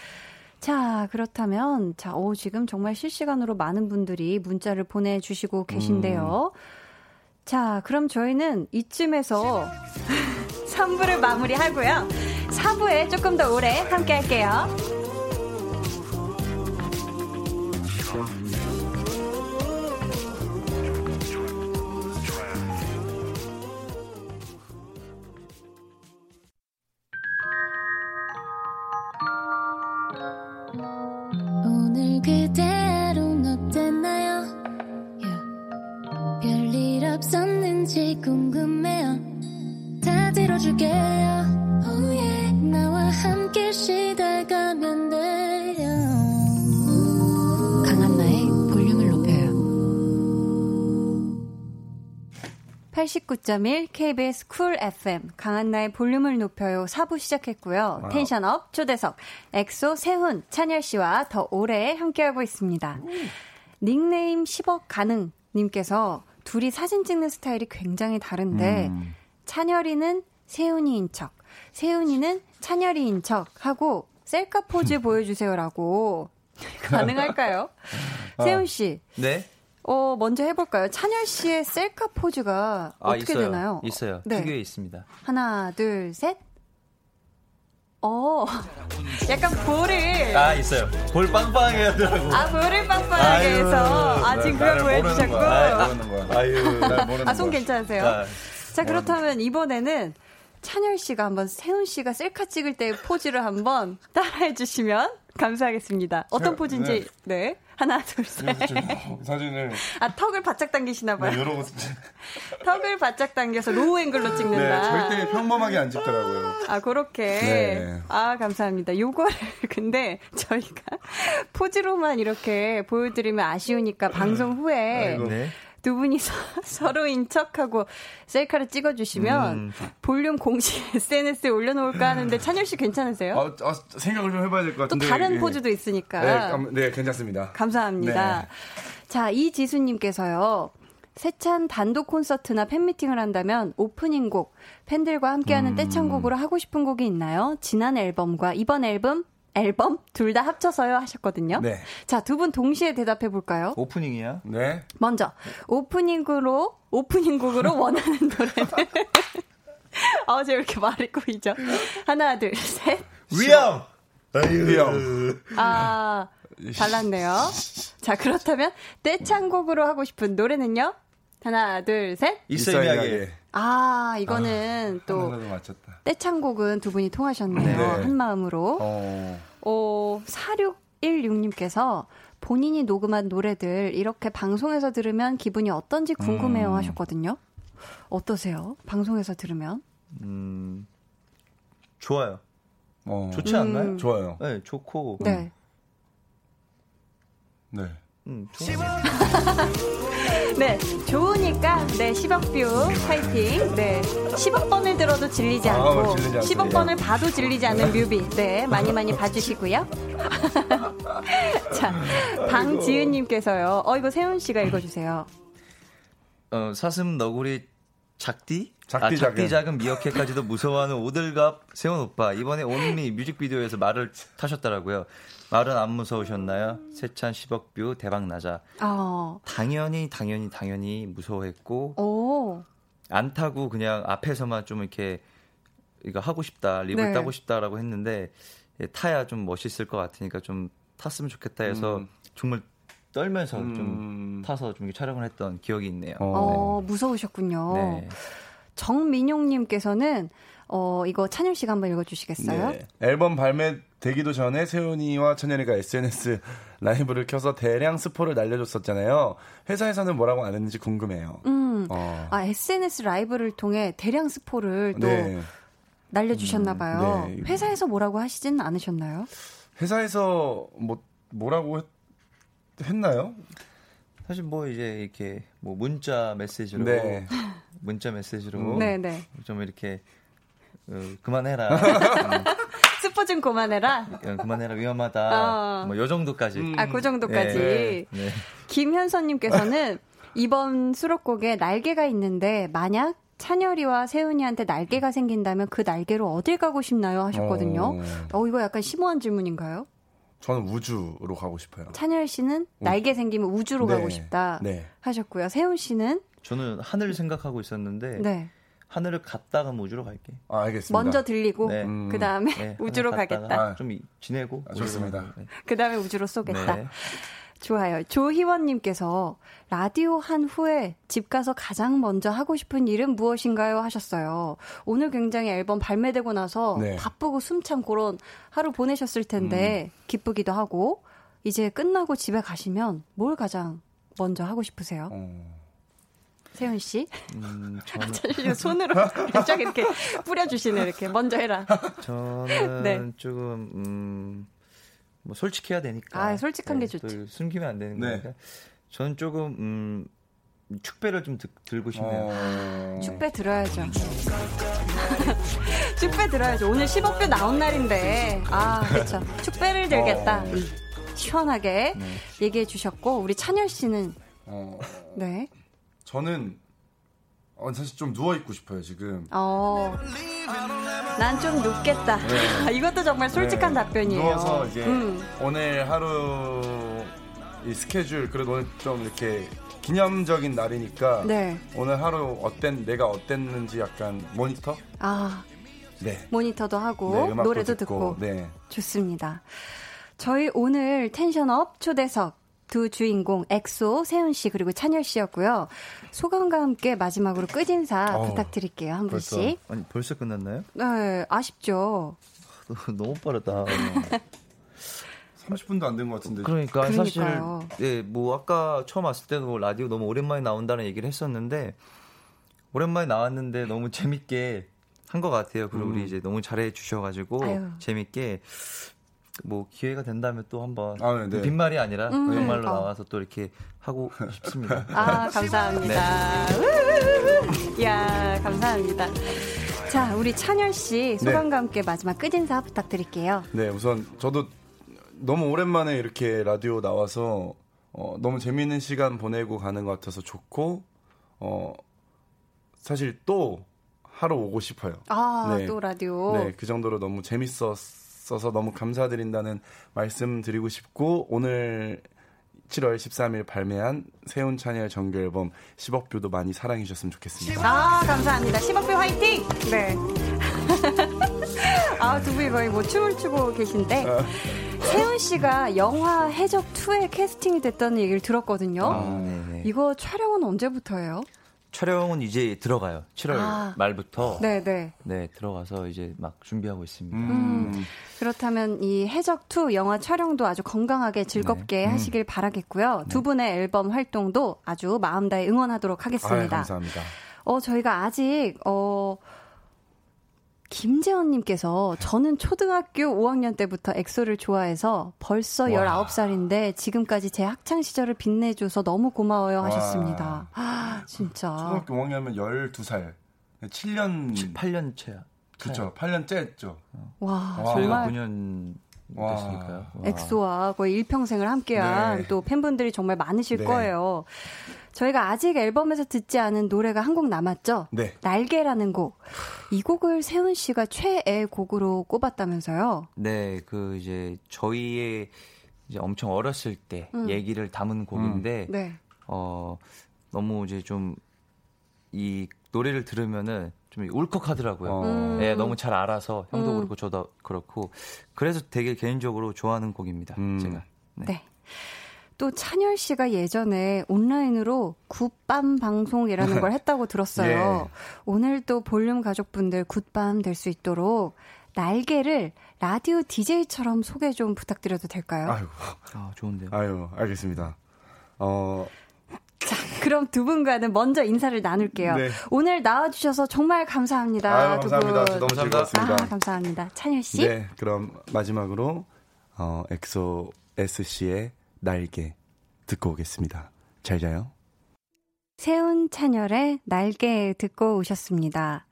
자, 그렇다면, 자, 오, 지금 정말 실시간으로 많은 분들이 문자를 보내 주시고 계신데요. 자, 그럼 저희는 이쯤에서 3부를 마무리 하고요. 4부에 조금 더 오래 함께 할게요. 89.1 KBS 쿨 FM 강한나의 볼륨을 높여요 4부 시작했고요. tension up 초대석 엑소 세훈 찬열 씨와 더 오래 함께하고 있습니다. 닉네임 10억 가능 님께서 둘이 사진 찍는 스타일이 굉장히 다른데 찬열이는 세훈이인 척, 세훈이는 찬열이인 척 하고 셀카 포즈 보여주세요라고 가능할까요? 세훈 씨, 네. 어, 먼저 해볼까요? 찬열 씨의 셀카 포즈가 아, 어떻게 있어요. 되나요? 있어요. 네. 특유에 있습니다. 하나, 둘, 셋. 어, 약간 볼을, 아, 있어요. 볼 빵빵하게 하더라고. 아, 볼을 빵빵하게 아유, 해서, 아, 지금 그걸 보여주셨고. 아. 아유. 날 모르는 손. 괜찮으세요? 아, 자, 그렇다면 이번에는 찬열 씨가 한번 세훈 씨가 셀카 찍을 때 포즈를 한번 따라해 주시면 감사하겠습니다. 어떤 네, 포즈인지, 네. 하나, 둘, 셋. 좀 사진을 아, 턱을 바짝 당기시나 봐요. 네, 이러고 턱을 바짝 당겨서 low angle로 네, 찍는다. 절대 평범하게 안 찍더라고요. 아, 그렇게. 네. 아, 감사합니다. 요거를, 근데 저희가 포즈로만 이렇게 보여드리면 아쉬우니까 방송 후에 아이고. 네. 두 분이서 서로인 척하고 셀카를 찍어주시면 음. 볼륨 공식 SNS에 올려놓을까 하는데 찬열 씨 괜찮으세요? 아, 아, 생각을 좀 해봐야 될것또 같은데. 다른 예. 포즈도 있으니까. 네, 감- 네, 괜찮습니다. 감사합니다. 네. 자, 이지수님께서요. 세찬 단독 콘서트나 팬미팅을 한다면 오프닝 곡, 팬들과 함께하는 떼창곡으로 하고 싶은 곡이 있나요? 지난 앨범과 이번 앨범, 앨범 둘 다 합쳐서요 하셨거든요. 네. 자, 두 분 동시에 대답해 볼까요? 오프닝이야? 네. 먼저 오프닝으로 오프닝 곡으로 원하는 노래는 아, 제가 이렇게 말이 꼬이죠. 하나, 둘, 셋. 위험! 위험. 아, 달랐네요. 자, 그렇다면 떼창곡으로 하고 싶은 노래는요? 하나, 둘, 셋. 있어 이야기. 아, 이거는 또 하나도 맞췄다. 떼창곡은 두 분이 통하셨네요. 네. 한 마음으로. 어. 어, 4616님께서 본인이 녹음한 노래들 이렇게 방송에서 들으면 기분이 어떤지 궁금해요 음. 하셨거든요. 어떠세요? 방송에서 들으면? 음, 좋아요. 어. 좋지 않나요? 좋아요. 네, 좋고. 네. 네. 음. 네, 좋으니까, 네, 10억 뷰, 파이팅. 네, 10억 번을 들어도 질리지 않고, 아우, 질리지 10억 않습니다. 번을 봐도 질리지 않는 뮤비. 네, 많이 많이 봐주시고요. 자, 방지은님께서요. 어, 이거 세훈 씨가 읽어주세요. 어, 사슴 너구리 작디? 작디 아, 작디 작은. 작은 미어캣까지도 무서워하는 호들갑 세훈 오빠. 이번에 올린 뮤직비디오에서 말을 타셨더라고요. 말은 안 무서우셨나요? 세찬 10억 뷰 대박 나자. 어, 당연히 당연히 당연히 무서워했고 오, 안 타고 그냥 앞에서만 좀 이렇게 이거 하고 싶다 lip을 네. 따고 싶다라고 했는데 예, 타야 좀 멋있을 것 같으니까 좀 탔으면 좋겠다 해서 음. 정말 떨면서 음. 좀 타서 좀 촬영을 했던 기억이 있네요. 어, 무서우셨군요. 네. 정민용님께서는, 어, 이거 찬열 씨가 한번 읽어주시겠어요? 네. 앨범 발매 되기도 전에 세훈이와 천연이가 SNS 라이브를 켜서 대량 스포를 날려줬었잖아요. 회사에서는 뭐라고 안 했는지 궁금해요. 음, 어. 아, SNS 라이브를 통해 대량 스포를 또 네. 날려주셨나 봐요. 음, 네. 회사에서 뭐라고 하시진 않으셨나요? 회사에서 뭐 뭐라고 했, 했나요? 사실 뭐 이제 이렇게 뭐 문자 메시지로 네. 문자 메시지로 음. 네네. 좀 이렇게 어, 그만해라. 음, 뽀뽀 좀 그만해라. 그만해라 위험하다. 어. 뭐요 정도까지. 아, 그 정도까지. 네. 네. 김현선님께서는 이번 수록곡에 날개가 있는데 만약 찬열이와 세훈이한테 날개가 생긴다면 그 날개로 어딜 가고 싶나요? 하셨거든요. 어, 이거 약간 심오한 질문인가요? 저는 우주로 가고 싶어요. 찬열 씨는 날개 생기면 우주로 네. 가고 싶다 네. 하셨고요. 세훈 씨는 저는 하늘 생각하고 있었는데 네. 하늘을 갔다가 우주로 갈게. 아, 알겠습니다. 먼저 들리고 네. 음. 그 다음에 네, 우주로 가겠다. 아. 좀 이- 지내고 아, 좋습니다. 네. 그 다음에 우주로 쏘겠다. 네. 좋아요. 조희원님께서 라디오 한 후에 집 가서 가장 먼저 하고 싶은 일은 무엇인가요? 하셨어요. 오늘 굉장히 앨범 발매되고 나서 네. 바쁘고 숨찬 그런 하루 보내셨을 텐데 기쁘기도 하고 이제 끝나고 집에 가시면 뭘 가장 먼저 하고 싶으세요? 어, 세훈 씨? 음, 저는 손으로 쫙 이렇게 뿌려주시네 이렇게 먼저 해라. 저는 네. 조금 음, 뭐 솔직해야 되니까. 아, 솔직한 게 좋지. 또 숨기면 안 되는 네. 거니까. 저는 조금 음, 축배를 좀 드- 들고 싶네요. 어, 축배 들어야죠. 축배 들어야죠. 오늘 10억뷰 나온 날인데. 아, 그렇죠. 축배를 들겠다. 음, 시원하게 네. 얘기해 주셨고 우리 찬열 씨는 어, 네. 저는 어, 사실 좀 누워 있고 싶어요 지금. 어. 난 좀 눕겠다. 이것도 정말 솔직한 네. 답변이에요. 누워서 이제 음. 오늘 하루 이 스케줄 그래도 오늘 좀 이렇게 기념적인 날이니까 네. 오늘 하루 어땠 내가 어땠는지 약간 모니터? 아, 네. 모니터도 하고 네, 노래도 듣고. 네. 좋습니다. 저희 오늘 tension up 초대석 두 주인공 엑소 세훈 씨 그리고 찬열 씨였고요. 소감과 함께 마지막으로 끝인사 어, 부탁드릴게요. 한 벌써. 분씩. 아니 벌써 끝났나요? 네, 아쉽죠. 너무 빠르다. 30분도 안 된 것 같은데. 그러니까 그러니까요. 사실 예, 뭐 아까 처음 왔을 때도 라디오 너무 오랜만에 나온다는 얘기를 했었는데 오랜만에 나왔는데 너무 재밌게 한 것 같아요. 그리고 우리 이제 너무 잘해 주셔가지고 아유. 재밌게 뭐 기회가 된다면 또 한번 아, 네, 네. 빈말이 아니라 음, 정말로 어. 나와서 또 이렇게 하고 싶습니다. 아, 감사합니다. 네. 이야, 감사합니다. 자, 우리 찬열 씨 소감과 함께 마지막 끝 인사 부탁드릴게요. 네, 우선 저도 너무 오랜만에 이렇게 라디오 나와서 어, 너무 재미있는 시간 보내고 가는 것 같아서 좋고 어, 사실 또 하러 오고 싶어요. 아, 네. 또 라디오. 네, 그 정도로 너무 재밌었 어서 너무 감사드린다는 말씀 드리고 싶고 오늘 7월 13일 발매한 세운 찬열 정규 앨범 10억 뷰도 많이 사랑해 주셨으면 좋겠습니다. 아, 감사합니다. 10억 뷰 화이팅! 네. 아, 두 분이 거의 뭐 춤을 추고 계신데. 세훈 씨가 영화 해적 2에 캐스팅이 됐다는 얘기를 들었거든요. 아, 네네. 이거 촬영은 언제부터예요? 촬영은 이제 들어가요. 7월 아. 말부터 네. 네 네. 들어가서 이제 막 준비하고 있습니다. 음, 그렇다면 이 해적2 영화 촬영도 아주 건강하게 즐겁게 하시길 바라겠고요. 두 분의 앨범 활동도 아주 마음 다해 응원하도록 아유, 하겠습니다. 감사합니다. 어, 저희가 아직, 어, 김재원님께서 저는 초등학교 5학년 때부터 엑소를 좋아해서 벌써 19살인데 지금까지 제 학창 시절을 빛내줘서 너무 고마워요 하셨습니다. 아, 진짜. 초등학교 5학년이면 12살. 7년 8년 차야. 그쵸 8년째 했죠. 와, 와. 저희가 정말 9년 와. 됐으니까요. 와. 엑소와 거의 일평생을 함께한 네. 또 팬분들이 정말 많으실 네. 거예요. 저희가 아직 앨범에서 듣지 않은 노래가 한 곡 남았죠? 네. 날개라는 곡. 이 곡을 세훈 씨가 최애 곡으로 꼽았다면서요? 네, 그 이제 저희의 이제 엄청 어렸을 때 음. 얘기를 담은 곡인데 네. 어 너무 이제 좀 이 노래를 들으면은 좀 울컥하더라고요. 어. 음. 네, 너무 잘 알아서 형도 음. 그렇고 저도 그렇고 그래서 되게 개인적으로 좋아하는 곡입니다. 음. 제가. 네. 네. 또 찬열 씨가 예전에 온라인으로 굿밤 방송이라는 걸 했다고 들었어요. 오늘 또 볼륨 가족분들 굿밤 될 수 있도록 날개를 라디오 DJ처럼 소개 좀 부탁드려도 될까요? 아이고. 아, 좋은데요. 아유, 알겠습니다. 어, 자, 그럼 두 분과는 먼저 인사를 나눌게요. 네. 오늘 나와주셔서 정말 감사합니다. 아유, 두 감사합니다. 분. 너무 즐거웠습니다. 아, 감사합니다. 찬열 씨. 네, 그럼 마지막으로 어, 엑소 SC의 날개 듣고 오겠습니다. 잘 자요. 세훈 찬열의 날개 듣고 오셨습니다.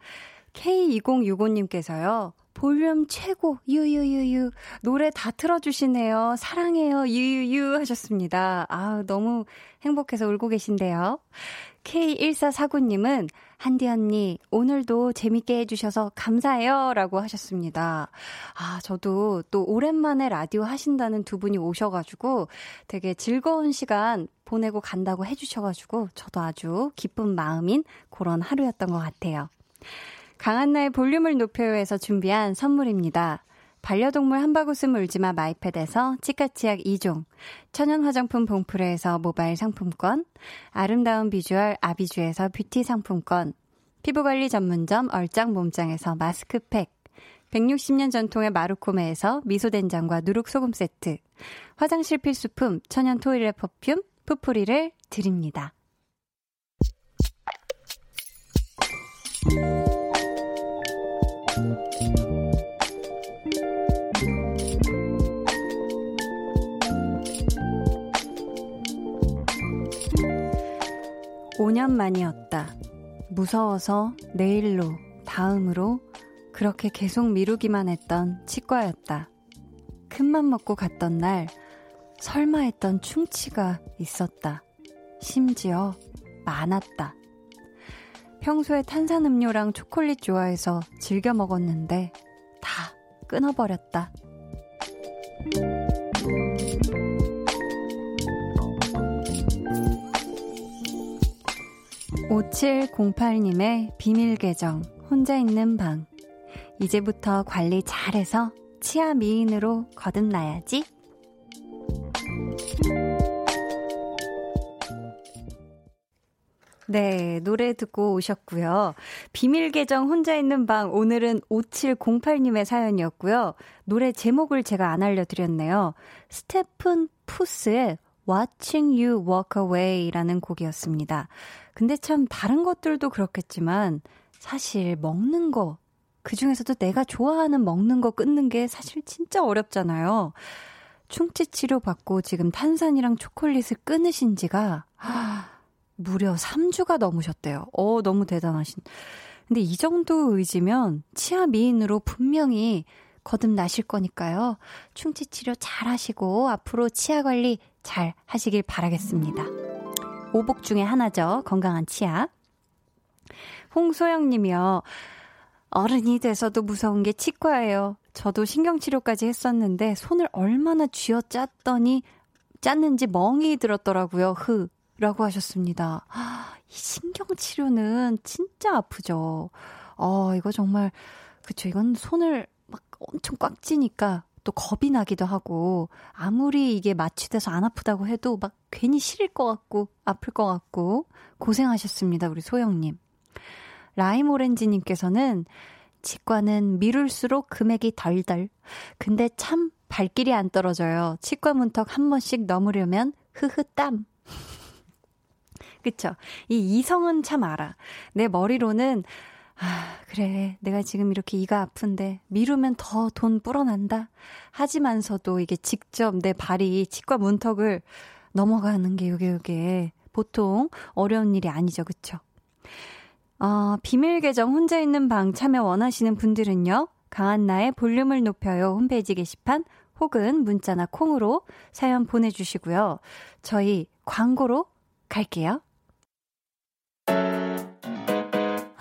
K2065님께서요. 볼륨 최고, 유유유유. 노래 다 틀어주시네요. 사랑해요, 유유유 하셨습니다. 아 너무 행복해서 울고 계신데요. K1449님은, 한디 언니, 오늘도 재밌게 해주셔서 감사해요. 라고 하셨습니다. 아, 저도 또 오랜만에 라디오 하신다는 두 분이 오셔가지고 되게 즐거운 시간 보내고 간다고 해주셔가지고 저도 아주 기쁜 마음인 그런 하루였던 것 같아요. 강한나의 볼륨을 높여요에서 준비한 선물입니다. 반려동물 한바구음 울지마 마이패드에서 치카치약 2종, 천연 화장품 봉프레에서 모바일 상품권, 아름다운 비주얼 아비주에서 뷰티 상품권, 피부관리 전문점 얼짱 몸짱에서 마스크팩, 160년 전통의 마루코메에서 미소된장과 누룩소금 세트, 화장실 필수품 천연 토일렛 퍼퓸 푸프리를 드립니다. (5년) 만이었다. 무서워서 내일로, 다음으로 그렇게 계속 미루기만 했던 치과였다. 큰맘 먹고 갔던 날, 설마 했던 충치가 있었다. 심지어 많았다. 평소에 탄산음료랑 초콜릿 좋아해서 즐겨 먹었는데 다 끊어버렸다. 5708님의 비밀 계정, 혼자 있는 방. 이제부터 관리 잘해서 치아 미인으로 거듭나야지. 네, 노래 듣고 오셨고요. 비밀 계정 혼자 있는 방 오늘은 5708님의 사연이었고요. 노래 제목을 제가 안 알려드렸네요. 스테픈 푸스의 Watching You Walk Away라는 곡이었습니다. 근데 참 다른 것들도 그렇겠지만 사실 먹는 거, 그 중에서도 내가 좋아하는 먹는 거 끊는 게 사실 진짜 어렵잖아요. 충치 치료 받고 지금 탄산이랑 초콜릿을 끊으신 지가 하, 무려 3주가 넘으셨대요. 어, 너무 대단하신. 근데 이 정도 의지면 치아 미인으로 분명히 거듭나실 거니까요. 충치 치료 잘 하시고 앞으로 치아 관리 잘 하시길 바라겠습니다. 오복 중에 하나죠. 건강한 치아. 홍소영 님이요. 어른이 돼서도 무서운 게 치과예요. 저도 신경치료까지 했었는데 손을 얼마나 쥐어 짰더니 짰는지 멍이 들었더라고요. 흐. 라고 하셨습니다. 이 신경치료는 진짜 아프죠. 어, 이거 정말, 그쵸. 이건 손을 막 엄청 꽉 찌니까 또 겁이 나기도 하고, 아무리 이게 마취돼서 안 아프다고 해도 막 괜히 시릴 것 같고, 아플 것 같고, 고생하셨습니다. 우리 소영님. 라임 오렌지님께서는 치과는 미룰수록 금액이 덜덜. 근데 참 발길이 안 떨어져요. 치과 문턱 한 번씩 넘으려면 흐흐 땀. 그쵸? 이 이성은 참 알아. 내 머리로는, 아, 그래. 내가 지금 이렇게 이가 아픈데, 미루면 더 돈 불어난다. 하지만서도 이게 직접 내 발이 치과 문턱을 넘어가는 게 요게 요게 보통 어려운 일이 아니죠. 그쵸? 어, 비밀 계정 혼자 있는 방 참여 원하시는 분들은요. 강한나의 볼륨을 높여요 홈페이지 게시판 혹은 문자나 콩으로 사연 보내주시고요. 저희 광고로 갈게요.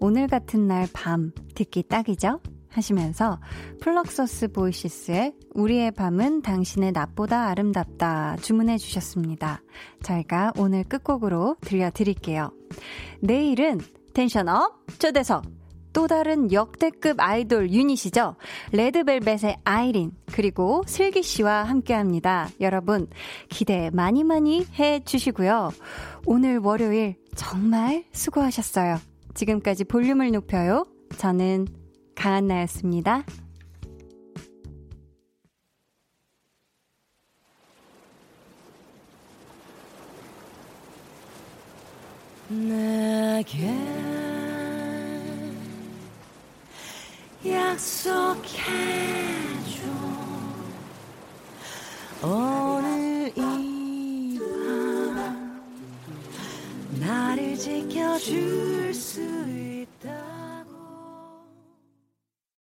오늘 같은 날 밤 듣기 딱이죠? 하시면서 Fluxus Voices의 우리의 밤은 당신의 낮보다 아름답다 주문해 주셨습니다. 저희가 오늘 끝곡으로 들려드릴게요. 내일은 tension up 초대석 또 다른 역대급 아이돌 유닛이죠. 레드벨벳의 아이린 그리고 슬기 씨와 함께합니다. 여러분 기대 많이 많이 해 주시고요. 오늘 월요일 정말 수고하셨어요. 지금까지 볼륨을 높여요. 저는 강한나였습니다. 내게 약속해줘 오늘 이 나를 지켜줄 수 있다.